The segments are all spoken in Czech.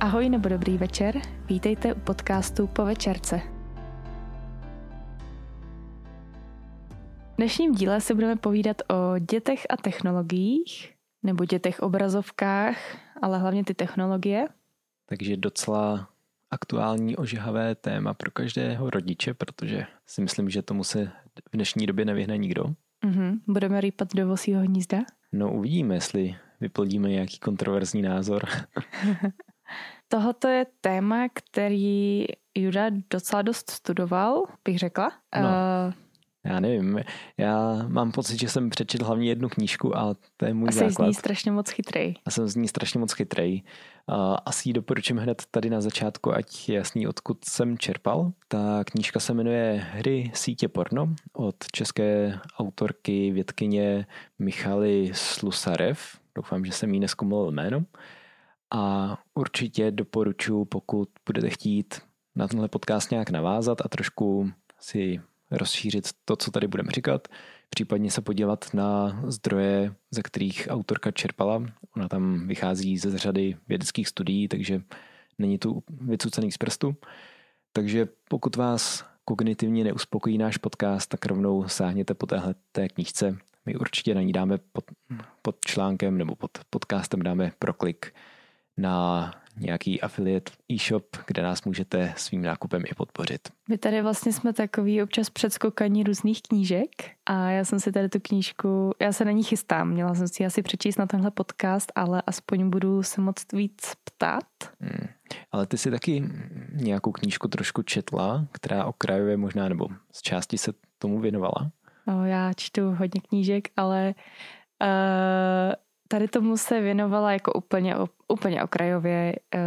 Ahoj nebo dobrý večer, vítejte u podcastu Po večerce. V dnešním díle se budeme povídat o dětech a technologiích, nebo dětech obrazovkách, ale hlavně ty technologie. Takže docela aktuální ožehavé téma pro každého rodiče, protože si myslím, že tomu se v dnešní době nevyhne nikdo. Mm-hmm. Budeme rýpat do vosího hnízda? No uvidíme, jestli vyplodíme nějaký kontroverzní názor. Tohoto je téma, který Juda docela dost studoval, bych řekla. No. Uh, já nevím, já mám pocit, že jsem přečetl hlavně jednu knížku a to je můj a základ. A z ní strašně moc chytrej. A jsem z ní strašně moc chytrej. Asi ji doporučím hned tady na začátku, ať je jasný, odkud jsem čerpal. Ta knížka se jmenuje Hry sítě porno od české autorky, vědkyně Michaly Slusarev. Doufám, že jsem jí neskomolil jméno. A určitě doporučuji, pokud budete chtít na tenhle podcast nějak navázat a trošku si rozšířit to, co tady budeme říkat, případně se podívat na zdroje, ze kterých autorka čerpala. Ona tam vychází ze řady vědeckých studií, takže není tu vycucený z prstu. Takže pokud vás kognitivně neuspokojí náš podcast, tak rovnou sáhněte po téhle té knížce. My určitě na ní dáme pod, pod článkem nebo pod podcastem dáme proklik na nějaký affiliate e-shop, kde nás můžete svým nákupem i podpořit. My tady vlastně jsme takový občas předskokaní různých knížek a já jsem si tady tu knížku, já se na ní chystám, měla jsem si asi přečíst na tenhle podcast, ale aspoň budu se moc víc ptát. Hmm. Ale ty si taky nějakou knížku trošku četla, která okrajově možná, nebo z části se tomu věnovala? No, já čtu hodně knížek, ale uh, tady tomu se věnovala jako úplně, úplně okrajově uh,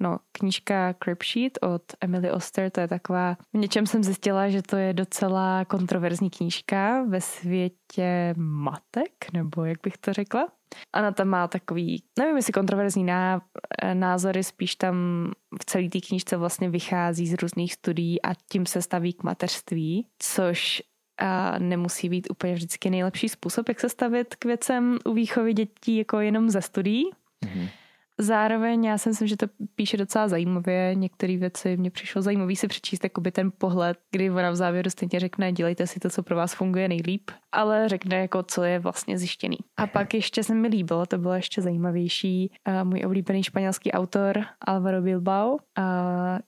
no, knížka Crip Sheet od Emily Oster, to je taková, v něčem jsem zjistila, že to je docela kontroverzní knížka ve světě matek, nebo jak bych to řekla. Ona tam má takový, nevím jestli kontroverzní ná, názory, spíš tam v celé té knížce vlastně vychází z různých studií a tím se staví k mateřství, což a nemusí být úplně vždycky nejlepší způsob, jak se stavit k věcem u výchovy dětí jako jenom ze studií. Mm-hmm. Zároveň já si myslím, že to píše docela zajímavě. Některé věci mě přišlo zajímavý si přečíst jakoby ten pohled, kdy ona v závěru stejně řekne, dělejte si to, co pro vás funguje nejlíp, ale řekne jako, co je vlastně zjištěný. A pak ještě se mi líbilo, to bylo ještě zajímavější, můj oblíbený španělský autor Alvaro Bilbao, a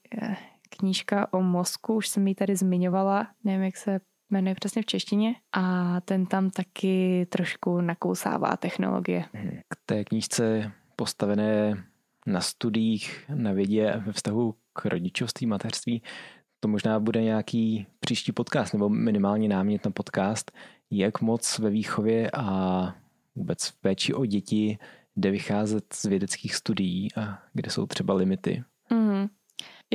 knížka o mozku, už jsem ji tady zmiňovala, nevím, jak se jmenuje přesně v češtině a ten tam taky trošku nakousává technologie. K té knížce postavené na studiích, na vědě ve vztahu k rodičovství, mateřství, to možná bude nějaký příští podcast nebo minimálně námět na podcast, jak moc ve výchově a vůbec v péči o děti jde vycházet z vědeckých studií a kde jsou třeba limity. Mm.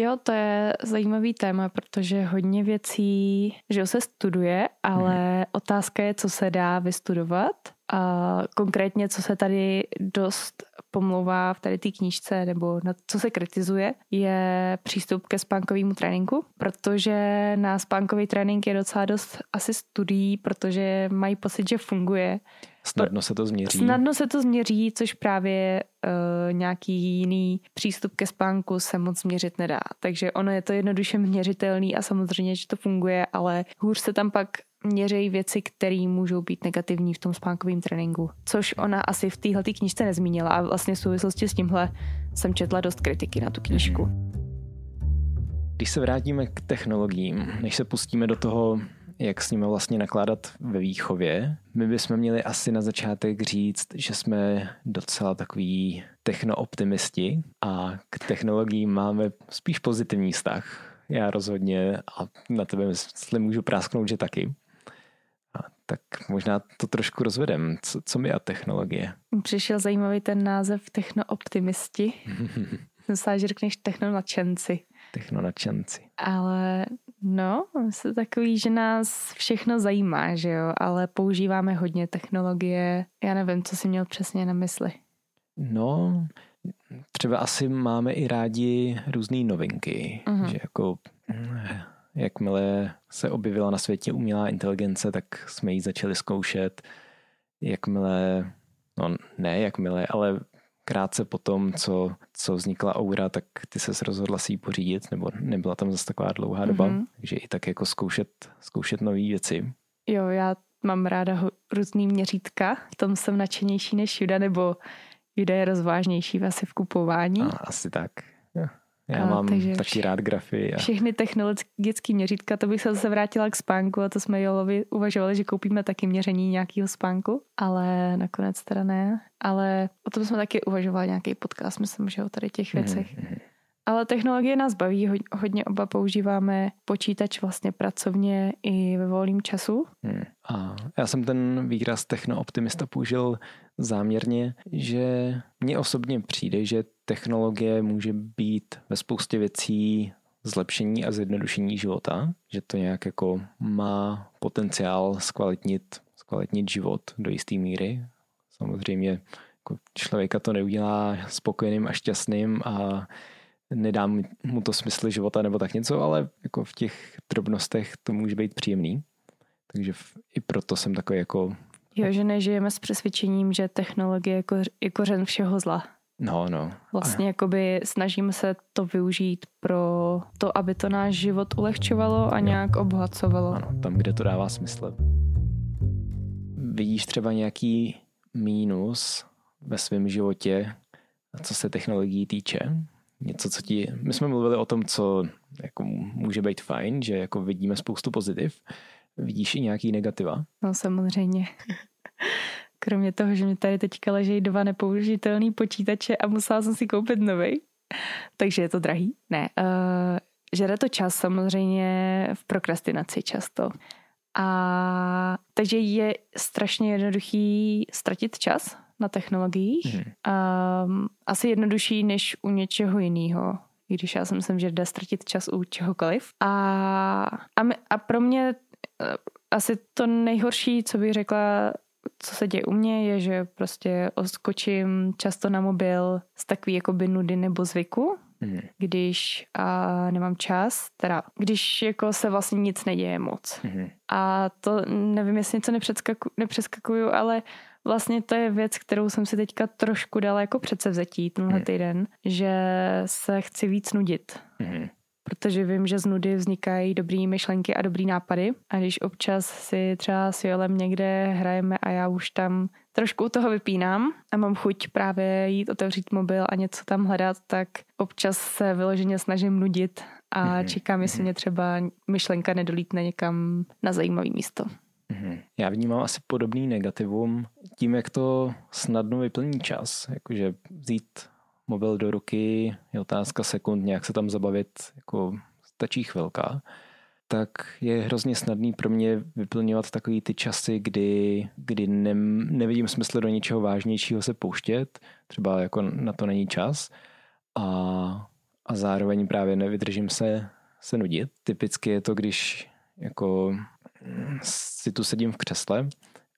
Jo, to je zajímavý téma, protože hodně věcí, že se studuje, ale hmm. otázka je, co se dá vystudovat. A konkrétně, co se tady dost pomlouvá v tady té knížce, nebo na co se kritizuje, je přístup ke spánkovému tréninku, protože na spánkový trénink je docela dost asi studií, protože mají pocit, že funguje. Snadno se to změří. Snadno se to změří, což právě uh, nějaký jiný přístup ke spánku se moc změřit nedá. Takže ono je to jednoduše měřitelný a samozřejmě, že to funguje, ale hůř se tam pak měřejí věci, které můžou být negativní v tom spánkovém tréninku. Což ona asi v téhle knižce nezmínila a vlastně v souvislosti s tímhle jsem četla dost kritiky na tu knížku. Když se vrátíme k technologiím, než se pustíme do toho, jak s nimi vlastně nakládat ve výchově. My bychom měli asi na začátek říct, že jsme docela takový technooptimisti a k technologiím máme spíš pozitivní vztah. Já rozhodně a na tebe myslím můžu prásknout, že taky. A tak možná to trošku rozvedem. Co, co mi a technologie? Přišel zajímavý ten název technooptimisti. Myslím, že řekneš technonačenci. Technonačenci. Ale no, jsou takový, že nás všechno zajímá, že jo, ale používáme hodně technologie. Já nevím, co jsi měl přesně na mysli. No, třeba asi máme i rádi různé novinky, uh-huh. že jako jakmile se objevila na světě umělá inteligence, tak jsme ji začali zkoušet. Jakmile, no ne jakmile, ale krátce po tom, co, co vznikla Aura, tak ty se rozhodla si ji pořídit, nebo nebyla tam zase taková dlouhá doba, mm-hmm. takže i tak jako zkoušet, zkoušet nové věci. Jo, já mám ráda různý měřítka, v tom jsem nadšenější než Juda, nebo Juda je rozvážnější asi v kupování. A, asi tak. Já a, mám takže taky rád grafy. A... Všechny technologické měřítka, to bych se zase vrátila k spánku a to jsme Jolovi uvažovali, že koupíme taky měření nějakého spánku, ale nakonec teda ne. Ale o tom jsme taky uvažovali nějaký podcast, myslím, že o tady těch mhm, věcech. Mm-hmm. Ale technologie nás baví, hodně oba používáme počítač vlastně pracovně i ve volném času. Hmm. A já jsem ten výraz technooptimista použil záměrně, že mně osobně přijde, že technologie může být ve spoustě věcí zlepšení a zjednodušení života, že to nějak jako má potenciál zkvalitnit, zkvalitnit život do jisté míry. Samozřejmě jako člověka to neudělá spokojeným a šťastným a nedá mu to smysl života nebo tak něco, ale jako v těch drobnostech to může být příjemný. Takže i proto jsem takový jako... Jo, že nežijeme s přesvědčením, že technologie je, koř, je kořen všeho zla. No, no. Vlastně jakoby snažíme se to využít pro to, aby to náš život ulehčovalo a nějak obohacovalo. Ano, tam, kde to dává smysl. Vidíš třeba nějaký mínus ve svém životě, co se technologií týče? něco, co ti... My jsme mluvili o tom, co jako může být fajn, že jako vidíme spoustu pozitiv. Vidíš i nějaký negativa? No samozřejmě. Kromě toho, že mi tady teďka leží dva nepoužitelný počítače a musela jsem si koupit nový. Takže je to drahý. Ne, uh, žere to čas samozřejmě v prokrastinaci často. A takže je strašně jednoduchý ztratit čas na technologiích. Mm. Um, asi jednodušší než u něčeho jiného. I když já si myslím, že jde ztratit čas u čehokoliv. A, a, my, a pro mě uh, asi to nejhorší, co bych řekla, co se děje u mě, je, že prostě oskočím často na mobil z takový jakoby nudy nebo zvyku, mm. když a nemám čas, teda když jako se vlastně nic neděje moc. Mm. A to nevím, jestli něco nepřeskaku, nepřeskakuju, ale vlastně to je věc, kterou jsem si teďka trošku dala jako předsevzetí tenhle mm. týden, že se chci víc nudit. Mm. Protože vím, že z nudy vznikají dobrý myšlenky a dobrý nápady. A když občas si třeba s Jolem někde hrajeme a já už tam trošku u toho vypínám a mám chuť právě jít otevřít mobil a něco tam hledat, tak občas se vyloženě snažím nudit a mm-hmm. čekám, jestli mě třeba myšlenka nedolítne někam na zajímavý místo. Mm-hmm. Já vnímám asi podobný negativum tím, jak to snadno vyplní čas. Jakože vzít mobil do ruky je otázka sekund, nějak se tam zabavit, jako stačí chvilka tak je hrozně snadný pro mě vyplňovat takový ty časy, kdy, kdy ne, nevidím smysl do něčeho vážnějšího se pouštět, třeba jako na to není čas a, a zároveň právě nevydržím se, se nudit. Typicky je to, když jako si tu sedím v křesle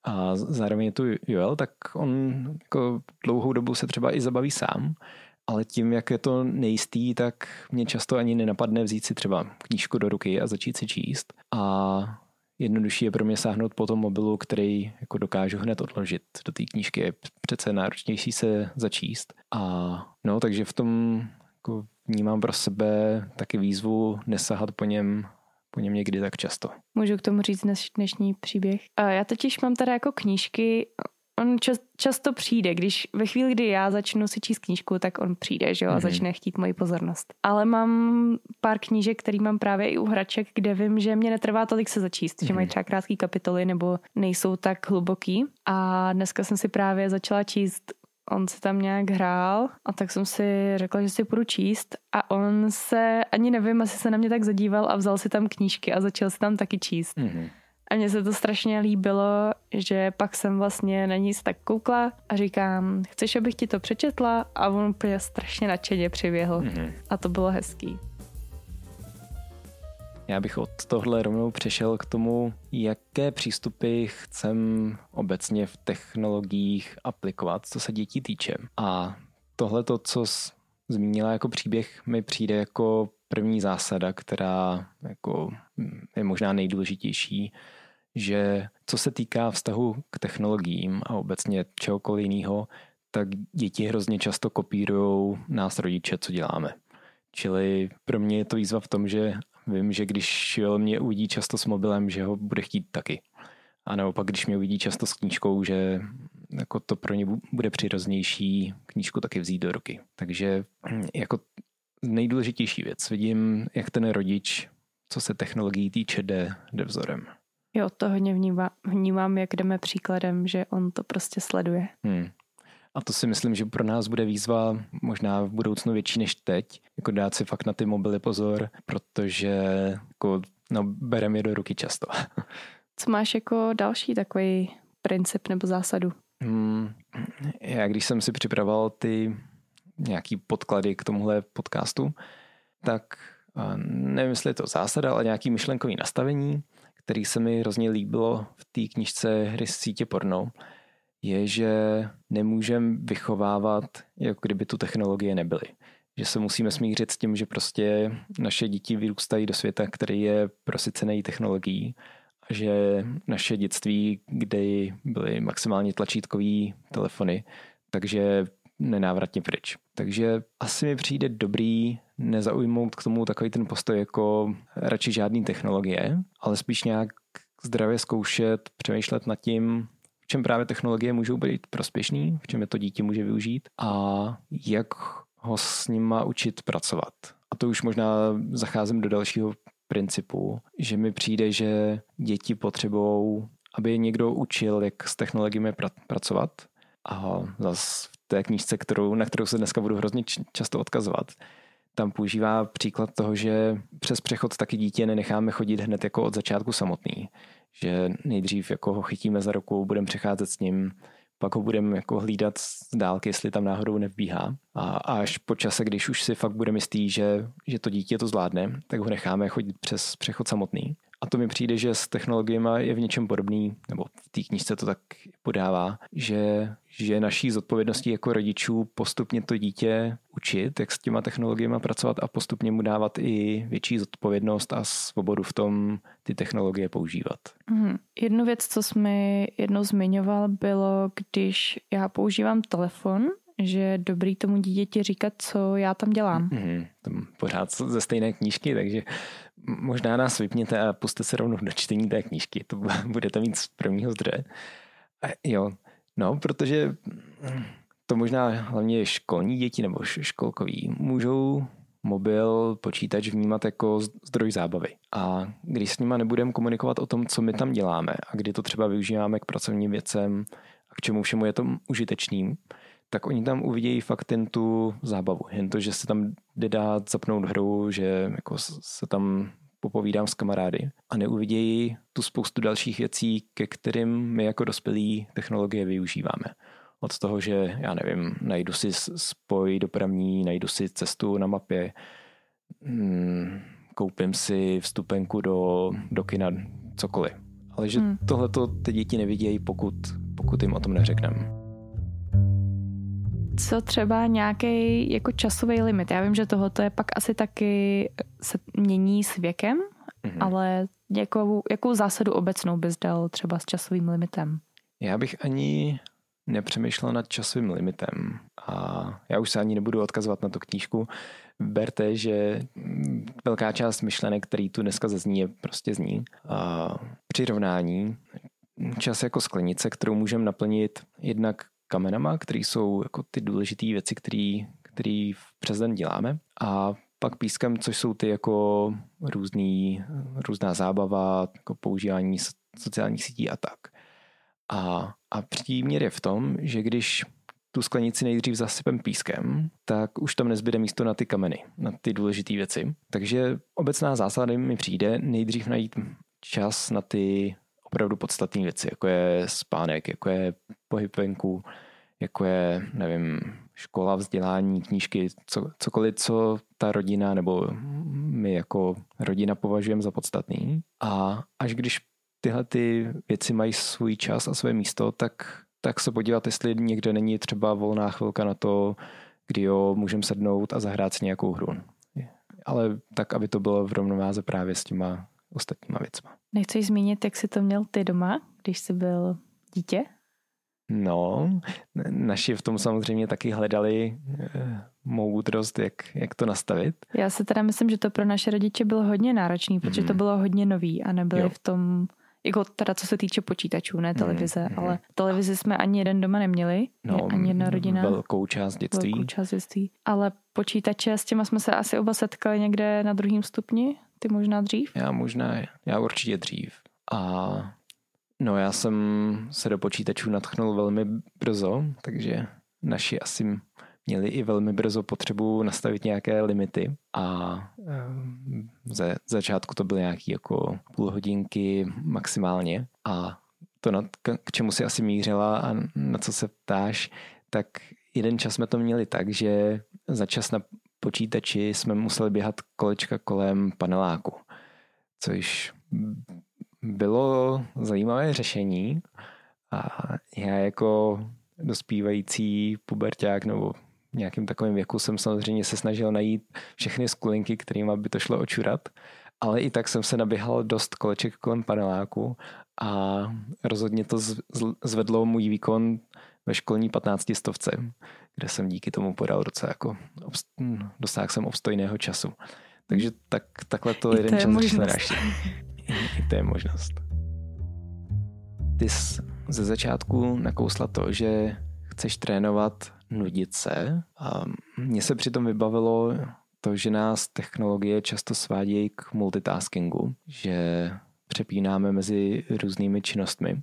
a zároveň je tu Joel, tak on jako dlouhou dobu se třeba i zabaví sám ale tím, jak je to nejistý, tak mě často ani nenapadne vzít si třeba knížku do ruky a začít si číst. A jednodušší je pro mě sáhnout po tom mobilu, který jako dokážu hned odložit. Do té knížky je přece náročnější se začíst. A no, takže v tom jako vnímám pro sebe taky výzvu nesahat po něm po něm někdy tak často. Můžu k tomu říct dnešní příběh. Já totiž mám teda jako knížky on čas, často přijde, když ve chvíli, kdy já začnu si číst knížku, tak on přijde, že jo, a mm-hmm. začne chtít moji pozornost. Ale mám pár knížek, který mám právě i u hraček, kde vím, že mě netrvá tolik se začíst, mm-hmm. že mají mhm. třeba krátké kapitoly nebo nejsou tak hluboký. A dneska jsem si právě začala číst on se tam nějak hrál a tak jsem si řekla, že si půjdu číst a on se, ani nevím, asi se na mě tak zadíval a vzal si tam knížky a začal si tam taky číst. Mm-hmm. A mně se to strašně líbilo, že pak jsem vlastně na ní tak koukla a říkám, chceš, abych ti to přečetla? A on úplně strašně nadšeně přiběhl. Mm-hmm. A to bylo hezký. Já bych od tohle rovnou přešel k tomu, jaké přístupy chcem obecně v technologiích aplikovat, co se dětí týče. A tohle to, co zmínila jako příběh, mi přijde jako první zásada, která jako je možná nejdůležitější že co se týká vztahu k technologiím a obecně čehokoliv jiného, tak děti hrozně často kopírují nás rodiče, co děláme. Čili pro mě je to výzva v tom, že vím, že když mě uvidí často s mobilem, že ho bude chtít taky. A naopak, když mě uvidí často s knížkou, že jako to pro ně bude přiroznější knížku taky vzít do ruky. Takže jako nejdůležitější věc. Vidím, jak ten rodič, co se technologií týče, jde, jde vzorem. Jo, to hodně vnímám, vnímám, jak jdeme příkladem, že on to prostě sleduje. Hmm. A to si myslím, že pro nás bude výzva možná v budoucnu větší než teď, jako dát si fakt na ty mobily pozor, protože jako, no, bereme je do ruky často. Co máš jako další takový princip nebo zásadu? Hmm, já když jsem si připravoval ty nějaký podklady k tomuhle podcastu, tak nevím, jestli je to zásada, ale nějaký myšlenkový nastavení, který se mi hrozně líbilo v té knižce Hry z sítě porno, je, že nemůžeme vychovávat, jako kdyby tu technologie nebyly. Že se musíme smířit s tím, že prostě naše děti vyrůstají do světa, který je prosycený technologií a že naše dětství, kde byly maximálně tlačítkový telefony, takže nenávratně pryč. Takže asi mi přijde dobrý nezaujmout k tomu takový ten postoj jako radši žádný technologie, ale spíš nějak zdravě zkoušet, přemýšlet nad tím, čem právě technologie můžou být prospěšný, v čem je to dítě může využít a jak ho s nima učit pracovat. A to už možná zacházím do dalšího principu, že mi přijde, že děti potřebují, aby někdo učil, jak s technologiemi pracovat. A zase v té knížce, kterou, na kterou se dneska budu hrozně často odkazovat, tam používá příklad toho, že přes přechod taky dítě nenecháme chodit hned jako od začátku samotný. Že nejdřív jako ho chytíme za ruku, budeme přecházet s ním, pak ho budeme jako hlídat z dálky, jestli tam náhodou nevbíhá. A až po čase, když už si fakt budeme jistý, že, že to dítě to zvládne, tak ho necháme chodit přes přechod samotný. A to mi přijde, že s technologiemi je v něčem podobný, nebo v té knížce to tak podává, že, že naší zodpovědností jako rodičů postupně to dítě učit, jak s těma technologiemi pracovat a postupně mu dávat i větší zodpovědnost a svobodu v tom ty technologie používat. Mm. Jednu věc, co jsme jednou zmiňoval, bylo, když já používám telefon, že je dobrý tomu dítěti říkat, co já tam dělám. Mm, tam pořád ze stejné knížky, takže možná nás vypněte a puste se rovnou do čtení té knížky, to budete mít z prvního zdroje. A jo, no, protože to možná hlavně školní děti nebo školkoví můžou mobil, počítač vnímat jako zdroj zábavy. A když s nima nebudeme komunikovat o tom, co my tam děláme a kdy to třeba využíváme k pracovním věcem a k čemu všemu je to užitečným, tak oni tam uvidějí fakt jen tu zábavu. Jen to, že se tam jde dát zapnout hru, že jako se tam popovídám s kamarády a neuvidějí tu spoustu dalších věcí, ke kterým my jako dospělí technologie využíváme. Od toho, že já nevím, najdu si spoj dopravní, najdu si cestu na mapě, hmm, koupím si vstupenku do, do kina, cokoliv. Ale že hmm. tohle to ty děti nevidějí, pokud, pokud jim o tom neřekneme co třeba nějaký jako časový limit? Já vím, že tohoto je pak asi taky se mění s věkem, mm-hmm. ale jakou, jakou zásadu obecnou bys dal třeba s časovým limitem? Já bych ani nepřemýšlel nad časovým limitem a já už se ani nebudu odkazovat na tu knížku. Berte, že velká část myšlenek, který tu dneska zazní, je prostě zní. A přirovnání čas jako sklenice, kterou můžeme naplnit jednak kamenama, které jsou jako ty důležité věci, které přes den děláme. A pak pískem, což jsou ty jako různý, různá zábava, jako používání sociálních sítí a tak. A, a příměr je v tom, že když tu sklenici nejdřív zasypem pískem, tak už tam nezbyde místo na ty kameny, na ty důležité věci. Takže obecná zásada mi přijde nejdřív najít čas na ty opravdu podstatné věci, jako je spánek, jako je pohyb venku, jako je, nevím, škola, vzdělání, knížky, co, cokoliv, co ta rodina nebo my jako rodina považujeme za podstatný. A až když tyhle ty věci mají svůj čas a své místo, tak, tak se podívat, jestli někde není třeba volná chvilka na to, kdy jo, můžeme sednout a zahrát si nějakou hru. Ale tak, aby to bylo v rovnováze právě s těma ostatníma věcma. Nechceš zmínit, jak jsi to měl ty doma, když jsi byl dítě? No, naši v tom samozřejmě taky hledali eh, moudrost, jak, jak to nastavit. Já si teda myslím, že to pro naše rodiče bylo hodně náročný, protože mm. to mhm. bylo hodně nový a nebyli jo. v tom jako teda co se týče počítačů, ne televize, mm, ale televizi jsme ani jeden doma neměli, no, ani jedna rodina. Velkou část dětství. Velkou část dětství. Ale počítače, s těma jsme se asi oba setkali někde na druhém stupni, ty možná dřív? Já možná, já určitě dřív. A no já jsem se do počítačů natchnul velmi brzo, takže naši asi měli i velmi brzo potřebu nastavit nějaké limity a ehm, ze začátku to byly nějaké jako půl hodinky maximálně a to, k čemu si asi mířila a na co se ptáš, tak jeden čas jsme to měli tak, že za čas na počítači jsme museli běhat kolečka kolem paneláku, což bylo zajímavé řešení. A já jako dospívající puberták nebo v nějakém takovém věku jsem samozřejmě se snažil najít všechny skulinky, kterými by to šlo očurat, ale i tak jsem se naběhal dost koleček kolem paneláku a rozhodně to zvedlo můj výkon ve školní 15 stovce, kde jsem díky tomu podal docela jako, dosáhl jsem obstojného času. Takže tak, takhle to I jeden to čas možnost. I to je možnost. Ty jsi ze začátku nakousla to, že chceš trénovat nudit se. A mně se přitom vybavilo to, že nás technologie často svádějí k multitaskingu, že přepínáme mezi různými činnostmi.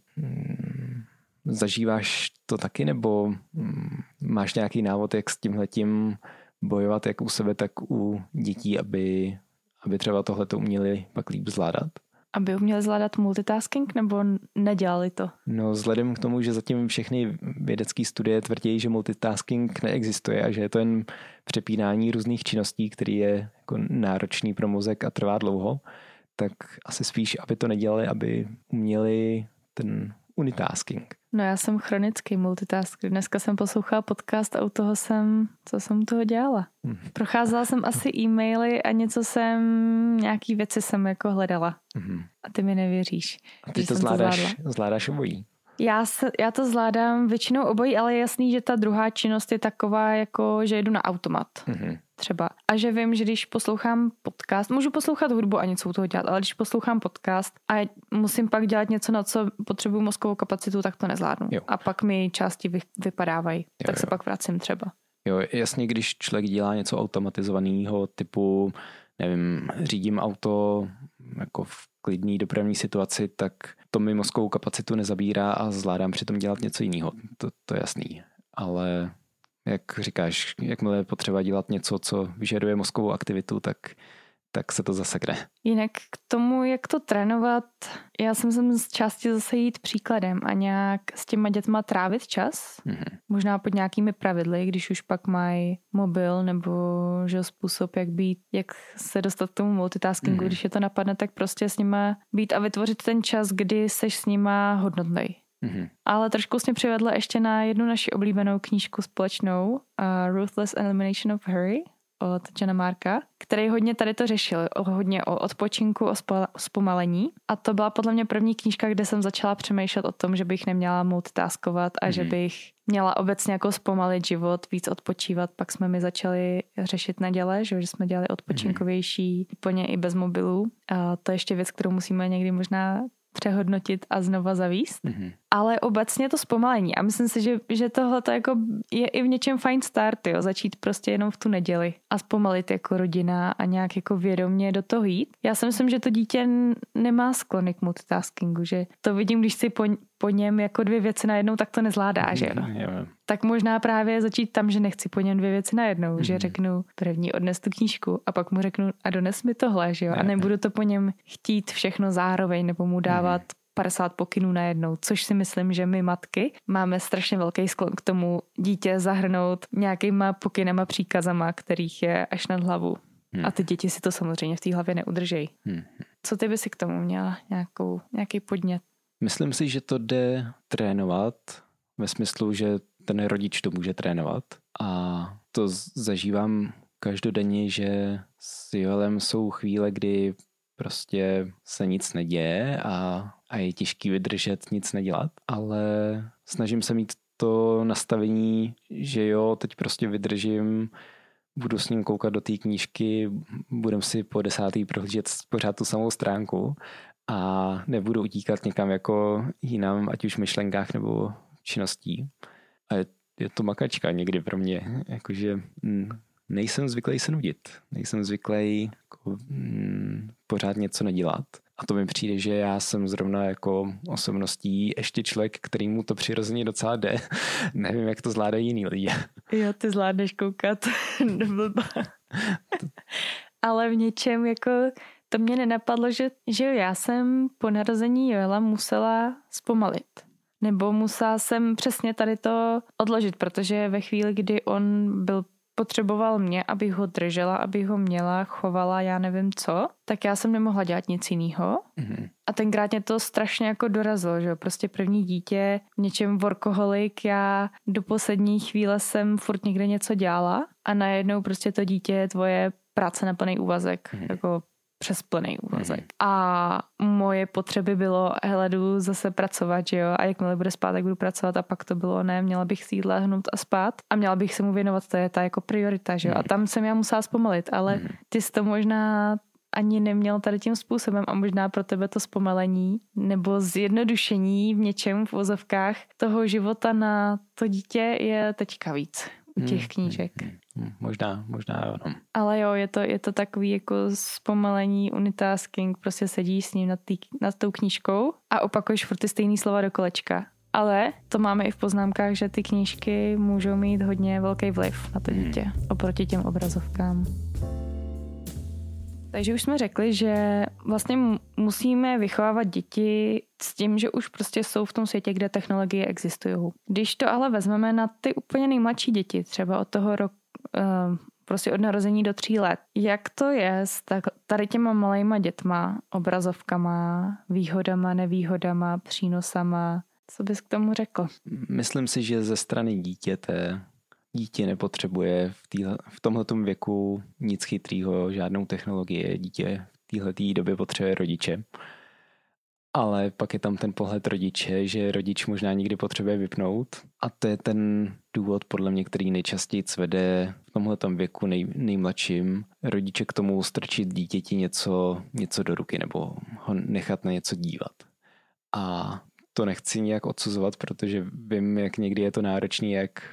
Zažíváš to taky, nebo hmm, máš nějaký návod, jak s tímhletím bojovat jak u sebe, tak u dětí, aby, aby třeba tohle to uměli pak líp zvládat? Aby uměli zvládat multitasking nebo nedělali to? No vzhledem k tomu, že zatím všechny vědecké studie tvrdí, že multitasking neexistuje a že je to jen přepínání různých činností, který je jako náročný pro mozek a trvá dlouho, tak asi spíš, aby to nedělali, aby uměli ten unitasking. No já jsem chronický multitasker. Dneska jsem poslouchala podcast a u toho jsem, co jsem u toho dělala? Mm. Procházela jsem asi e-maily a něco jsem, nějaký věci jsem jako hledala. Mm. A ty mi nevěříš. A ty to zvládáš, to zvládáš obojí. Já, se, já to zvládám většinou obojí, ale je jasný, že ta druhá činnost je taková, jako že jedu na automat. Mm-hmm. Třeba. A že vím, že když poslouchám podcast, můžu poslouchat hudbu a něco u toho dělat, ale když poslouchám podcast a musím pak dělat něco, na co potřebuju mozkovou kapacitu, tak to nezvládnu. Jo. A pak mi části vy, vypadávají. Jo, tak jo. se pak vracím třeba. Jo, jasně, když člověk dělá něco automatizovaného, typu, nevím, řídím auto jako v klidný dopravní situaci, tak to mi mozkovou kapacitu nezabírá a zvládám přitom dělat něco jiného. To, to je jasný. Ale jak říkáš, jakmile je potřeba dělat něco, co vyžaduje mozkovou aktivitu, tak tak se to zasekne. Jinak k tomu, jak to trénovat, já jsem sem z části zase jít příkladem a nějak s těma dětma trávit čas, mm-hmm. možná pod nějakými pravidly, když už pak mají mobil nebo že způsob, jak být, jak se dostat k tomu multitaskingu, mm-hmm. když je to napadne, tak prostě s nima být a vytvořit ten čas, kdy seš s nima hodnotný. Mm-hmm. Ale trošku mě přivedla ještě na jednu naši oblíbenou knížku společnou, uh, Ruthless Elimination of Hurry, od Jana Marka, který hodně tady to řešil, hodně o odpočinku, o zpomalení. A to byla podle mě první knížka, kde jsem začala přemýšlet o tom, že bych neměla multitaskovat a mm-hmm. že bych měla obecně jako zpomalit život, víc odpočívat. Pak jsme mi začali řešit neděle, že, že jsme dělali odpočinkovější, mm-hmm. úplně i bez mobilů. A to je ještě věc, kterou musíme někdy možná přehodnotit a znova zavíst. Mm-hmm. Ale obecně to zpomalení. A myslím si, že, že tohle jako je i v něčem fajn start, jo? začít prostě jenom v tu neděli a zpomalit jako rodina a nějak jako vědomě do toho jít. Já si myslím, že to dítě nemá sklony k multitaskingu, že to vidím, když si po, po něm jako dvě věci najednou, tak to nezvládá, že jo? Mm, tak možná právě začít tam, že nechci po něm dvě věci najednou, mm. že řeknu první odnes tu knížku a pak mu řeknu a dones mi tohle, že jo? A nebudu to po něm chtít všechno zároveň nebo mu dávat mm. 50 pokynů najednou, což si myslím, že my matky máme strašně velký sklon k tomu dítě zahrnout nějakýma pokynama, příkazama, kterých je až nad hlavu. Hmm. A ty děti si to samozřejmě v té hlavě neudržejí. Hmm. Co ty by si k tomu měla nějakou, nějaký podnět? Myslím si, že to jde trénovat ve smyslu, že ten rodič to může trénovat a to zažívám každodenně, že s Joelem jsou chvíle, kdy prostě se nic neděje a, a je těžký vydržet nic nedělat, ale snažím se mít to nastavení, že jo, teď prostě vydržím, budu s ním koukat do té knížky, budem si po desátý prohlížet pořád tu samou stránku a nebudu utíkat někam jako jinam, ať už v myšlenkách nebo činností. A je, je to makačka někdy pro mě, jakože mm, nejsem zvyklý se nudit, nejsem zvyklý jako, mm, pořád něco nedělat. A to mi přijde, že já jsem zrovna jako osobností ještě člověk, který mu to přirozeně docela jde. Nevím, jak to zvládají jiný lidi. Jo, ty zvládneš koukat do blba. Ale v něčem jako to mě nenapadlo, že, že já jsem po narození Joela musela zpomalit. Nebo musela jsem přesně tady to odložit, protože ve chvíli, kdy on byl potřeboval mě, abych ho držela, abych ho měla, chovala, já nevím co, tak já jsem nemohla dělat nic jiného. Mm-hmm. A tenkrát mě to strašně jako dorazilo, že prostě první dítě, něčem workoholik, já do poslední chvíle jsem furt někde něco dělala a najednou prostě to dítě je tvoje práce na plný úvazek, mm-hmm. jako přes plný úvazek. Mm. A moje potřeby bylo, hele, jdu zase pracovat, že jo, a jakmile bude spát, tak budu pracovat a pak to bylo, ne, měla bych si jít lehnout a spát a měla bych se mu věnovat, to je ta jako priorita, že jo, mm. a tam jsem já musela zpomalit, ale mm. ty jsi to možná ani neměl tady tím způsobem a možná pro tebe to zpomalení nebo zjednodušení v něčem v vozovkách toho života na to dítě je teďka víc u těch hmm, knížek. Hmm, hmm, možná, možná jo. No. Ale jo, je to, je to takový jako zpomalení unitasking, prostě sedíš s ním nad, tý, nad tou knížkou a opakuješ furt ty stejný slova do kolečka. Ale to máme i v poznámkách, že ty knížky můžou mít hodně velký vliv na to dítě hmm. oproti těm obrazovkám. Takže už jsme řekli, že vlastně musíme vychovávat děti s tím, že už prostě jsou v tom světě, kde technologie existují. Když to ale vezmeme na ty úplně nejmladší děti, třeba od toho roku, uh, prostě od narození do tří let. Jak to je s tak, tady těma malejma dětma, obrazovkama, výhodama, nevýhodama, přínosama? Co bys k tomu řekl? Myslím si, že ze strany dítěte dítě nepotřebuje v, týhle, v tomhletom věku nic chytrýho, žádnou technologii. Dítě v téhle době potřebuje rodiče. Ale pak je tam ten pohled rodiče, že rodič možná někdy potřebuje vypnout. A to je ten důvod, podle mě, který nejčastěji vede v tomhle věku nej, nejmladším rodiče k tomu strčit dítěti něco, něco do ruky nebo ho nechat na něco dívat. A to nechci nějak odsuzovat, protože vím, jak někdy je to náročné, jak,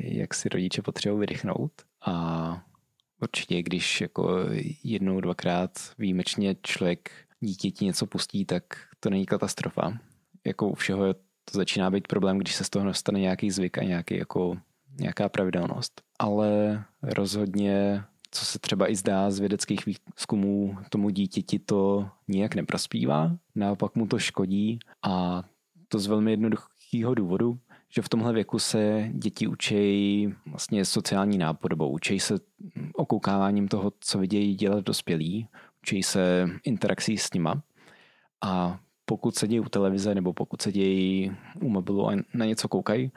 jak si rodiče potřebují vydechnout. A určitě, když jako jednou, dvakrát výjimečně člověk dítěti něco pustí, tak to není katastrofa. Jako u všeho to začíná být problém, když se z toho nastane nějaký zvyk a nějaký jako, nějaká pravidelnost. Ale rozhodně co se třeba i zdá z vědeckých výzkumů, tomu dítěti to nijak neprospívá, naopak mu to škodí a to z velmi jednoduchého důvodu, že v tomhle věku se děti učí vlastně sociální nápodobou, učí se okoukáváním toho, co vidějí dělat dospělí, učí se interakcí s nima. A pokud se dějí u televize nebo pokud se dějí u mobilu a na něco koukají,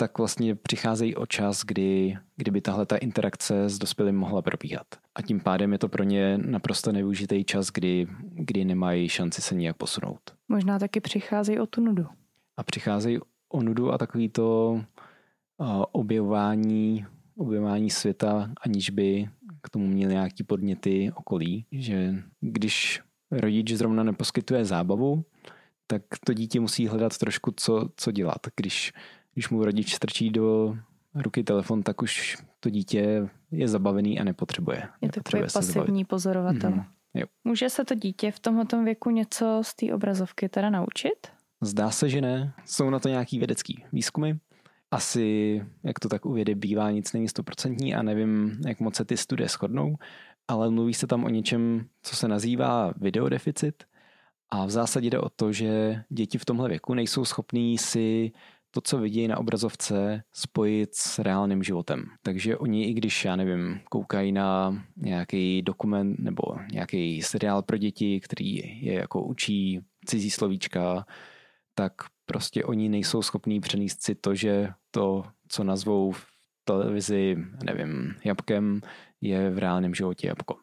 tak vlastně přicházejí o čas, kdy, kdyby tahle ta interakce s dospělým mohla probíhat. A tím pádem je to pro ně naprosto nevyužitý čas, kdy, kdy nemají šanci se nějak posunout. Možná taky přicházejí o tu nudu. A přicházejí o nudu a takový to objevování, objevování světa, aniž by k tomu měli nějaký podněty okolí. Že když rodič zrovna neposkytuje zábavu, tak to dítě musí hledat trošku, co, co dělat. Když když mu rodič strčí do ruky telefon, tak už to dítě je zabavený a nepotřebuje. Je to takový pasivní pozorovatel. Mm-hmm. Jo. Může se to dítě v tomto věku něco z té obrazovky teda naučit? Zdá se, že ne. Jsou na to nějaký vědecký výzkumy. Asi, jak to tak u vědy bývá, nic není stoprocentní a nevím, jak moc se ty studie shodnou, ale mluví se tam o něčem, co se nazývá videodeficit. A v zásadě jde o to, že děti v tomhle věku nejsou schopní si to, co vidí na obrazovce, spojit s reálným životem. Takže oni, i když, já nevím, koukají na nějaký dokument nebo nějaký seriál pro děti, který je jako učí cizí slovíčka, tak prostě oni nejsou schopní přenést si to, že to, co nazvou v televizi, nevím, jabkem, je v reálném životě jabko.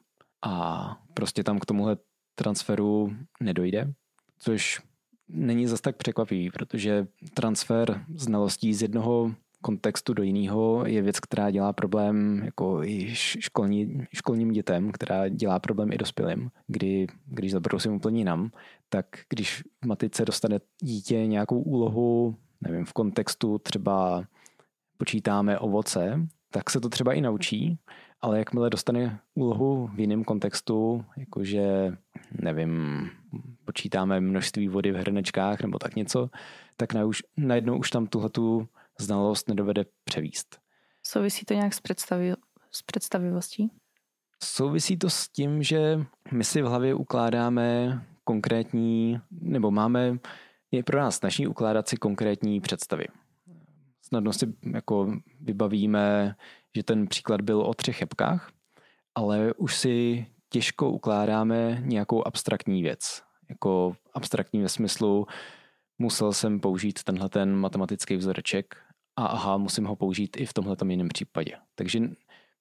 A prostě tam k tomuhle transferu nedojde, což není zas tak překvapivý, protože transfer znalostí z jednoho kontextu do jiného je věc, která dělá problém jako i školní, školním dětem, která dělá problém i dospělým, kdy, když zabrosím úplně jinam, tak když v matice dostane dítě nějakou úlohu, nevím, v kontextu třeba počítáme ovoce, tak se to třeba i naučí, ale jakmile dostane úlohu v jiném kontextu, jakože, nevím, počítáme množství vody v hrnečkách nebo tak něco, tak na už, najednou už tam tuhletu znalost nedovede převíst. Souvisí to nějak s, představi, s představivostí? Souvisí to s tím, že my si v hlavě ukládáme konkrétní, nebo máme, je pro nás snaží ukládat si konkrétní představy. Snadno si jako vybavíme, že ten příklad byl o třech jabkách, ale už si těžko ukládáme nějakou abstraktní věc. Jako abstraktní ve smyslu, musel jsem použít tenhle ten matematický vzoreček a aha, musím ho použít i v tomhle jiném případě. Takže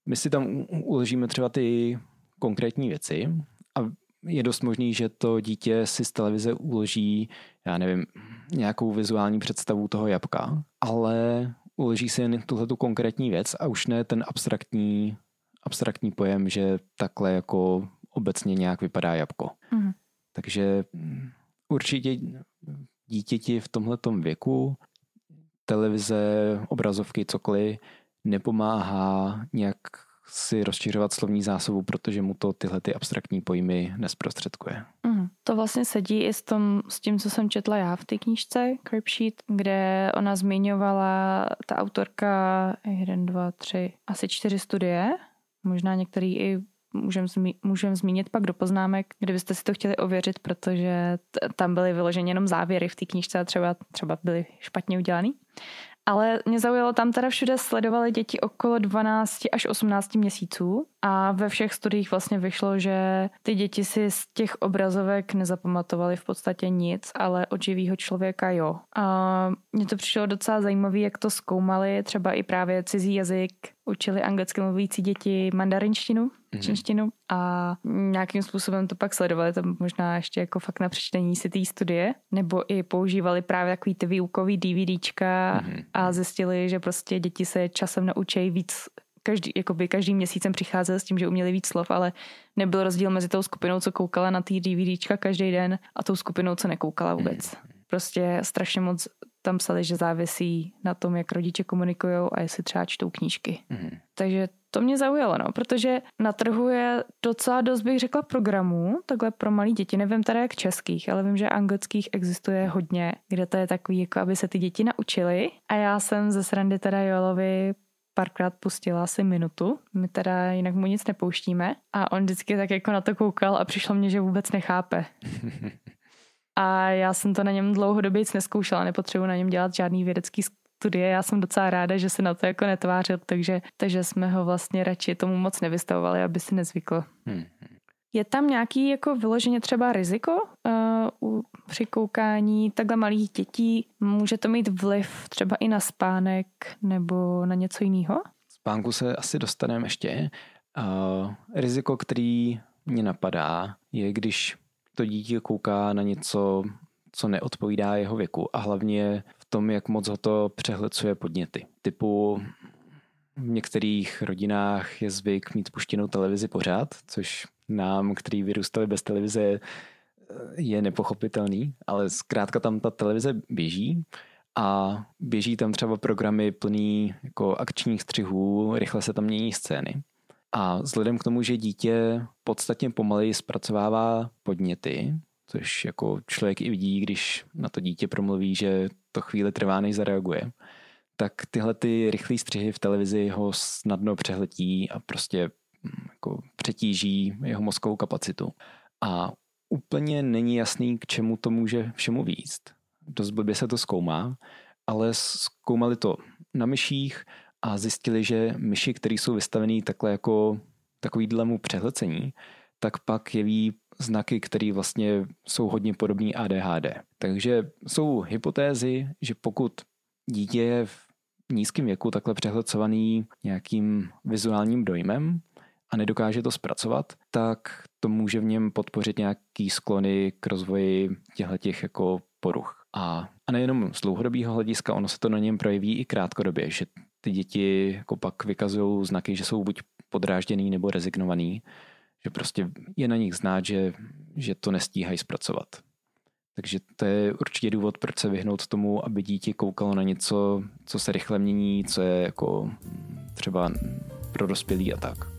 my si tam uložíme třeba ty konkrétní věci a je dost možný, že to dítě si z televize uloží, já nevím, nějakou vizuální představu toho jabka, ale uloží si jen tuhle tu konkrétní věc a už ne ten abstraktní, abstraktní pojem, že takhle jako obecně nějak vypadá jabko. Mm. Takže určitě dítěti v tomhletom věku televize, obrazovky, cokoliv nepomáhá nějak si rozšiřovat slovní zásobu, protože mu to tyhle ty abstraktní pojmy nesprostředkuje. Mm, to vlastně sedí i s, tom, s tím, co jsem četla já v té knížce Sheet, kde ona zmiňovala ta autorka jeden, dva, tři, asi čtyři studie, možná některý i můžeme zmi- můžem zmínit pak do poznámek, kdybyste si to chtěli ověřit, protože t- tam byly vyloženě jenom závěry v té knížce a třeba, třeba byly špatně udělaný. Ale mě zaujalo, tam teda všude sledovali děti okolo 12 až 18 měsíců a ve všech studiích vlastně vyšlo, že ty děti si z těch obrazovek nezapamatovaly v podstatě nic, ale od živého člověka jo. A mně to přišlo docela zajímavé, jak to zkoumali, třeba i právě cizí jazyk, učili anglicky mluvící děti mandarinštinu, mm-hmm. čínštinu a nějakým způsobem to pak sledovali, to možná ještě jako fakt na přečtení si té studie, nebo i používali právě takový ty výukový DVDčka mm-hmm. a zjistili, že prostě děti se časem naučí víc každý, jakoby každý měsícem přicházel s tím, že uměli víc slov, ale nebyl rozdíl mezi tou skupinou, co koukala na ty DVDčka každý den a tou skupinou, co nekoukala vůbec. Mm. Prostě strašně moc tam psali, že závisí na tom, jak rodiče komunikují a jestli třeba čtou knížky. Mm. Takže to mě zaujalo, no, protože na trhu je docela dost, bych řekla, programů, takhle pro malé děti. Nevím teda jak českých, ale vím, že anglických existuje hodně, kde to je takový, jako aby se ty děti naučily. A já jsem ze srandy teda Jolovi párkrát pustila asi minutu. My teda jinak mu nic nepouštíme. A on vždycky tak jako na to koukal a přišlo mně, že vůbec nechápe. A já jsem to na něm dlouhodobě nic neskoušela, nepotřebuji na něm dělat žádný vědecký studie. Já jsem docela ráda, že se na to jako netvářil, takže, takže jsme ho vlastně radši tomu moc nevystavovali, aby si nezvykl. Hmm. Je tam nějaký jako vyloženě třeba riziko uh, při koukání takhle malých dětí? Může to mít vliv třeba i na spánek nebo na něco jiného? Spánku se asi dostaneme ještě. Uh, riziko, který mě napadá, je když to dítě kouká na něco, co neodpovídá jeho věku a hlavně v tom, jak moc ho to přehlecuje podněty. Typu v některých rodinách je zvyk mít puštěnou televizi pořád, což nám, který vyrůstali bez televize, je nepochopitelný, ale zkrátka tam ta televize běží a běží tam třeba programy plný jako akčních střihů, rychle se tam mění scény. A vzhledem k tomu, že dítě podstatně pomaleji zpracovává podněty, což jako člověk i vidí, když na to dítě promluví, že to chvíli trvá, než zareaguje, tak tyhle ty rychlé střihy v televizi ho snadno přehletí a prostě jako přetíží jeho mozkovou kapacitu. A úplně není jasný, k čemu to může všemu výst. Dost blbě se to zkoumá, ale zkoumali to na myších a zjistili, že myši, které jsou vystavené takhle jako takovýhlemu přehlecení, tak pak jeví znaky, které vlastně jsou hodně podobné ADHD. Takže jsou hypotézy, že pokud dítě je v nízkém věku takhle přehlecovaný nějakým vizuálním dojmem a nedokáže to zpracovat, tak to může v něm podpořit nějaký sklony k rozvoji těch jako poruch. A, a nejenom z dlouhodobého hlediska, ono se to na něm projeví i krátkodobě, že ty děti jako pak vykazují znaky, že jsou buď podrážděný nebo rezignovaný, že prostě je na nich znát, že, že to nestíhají zpracovat. Takže to je určitě důvod, proč se vyhnout tomu, aby dítě koukalo na něco, co se rychle mění, co je jako třeba pro dospělý a tak.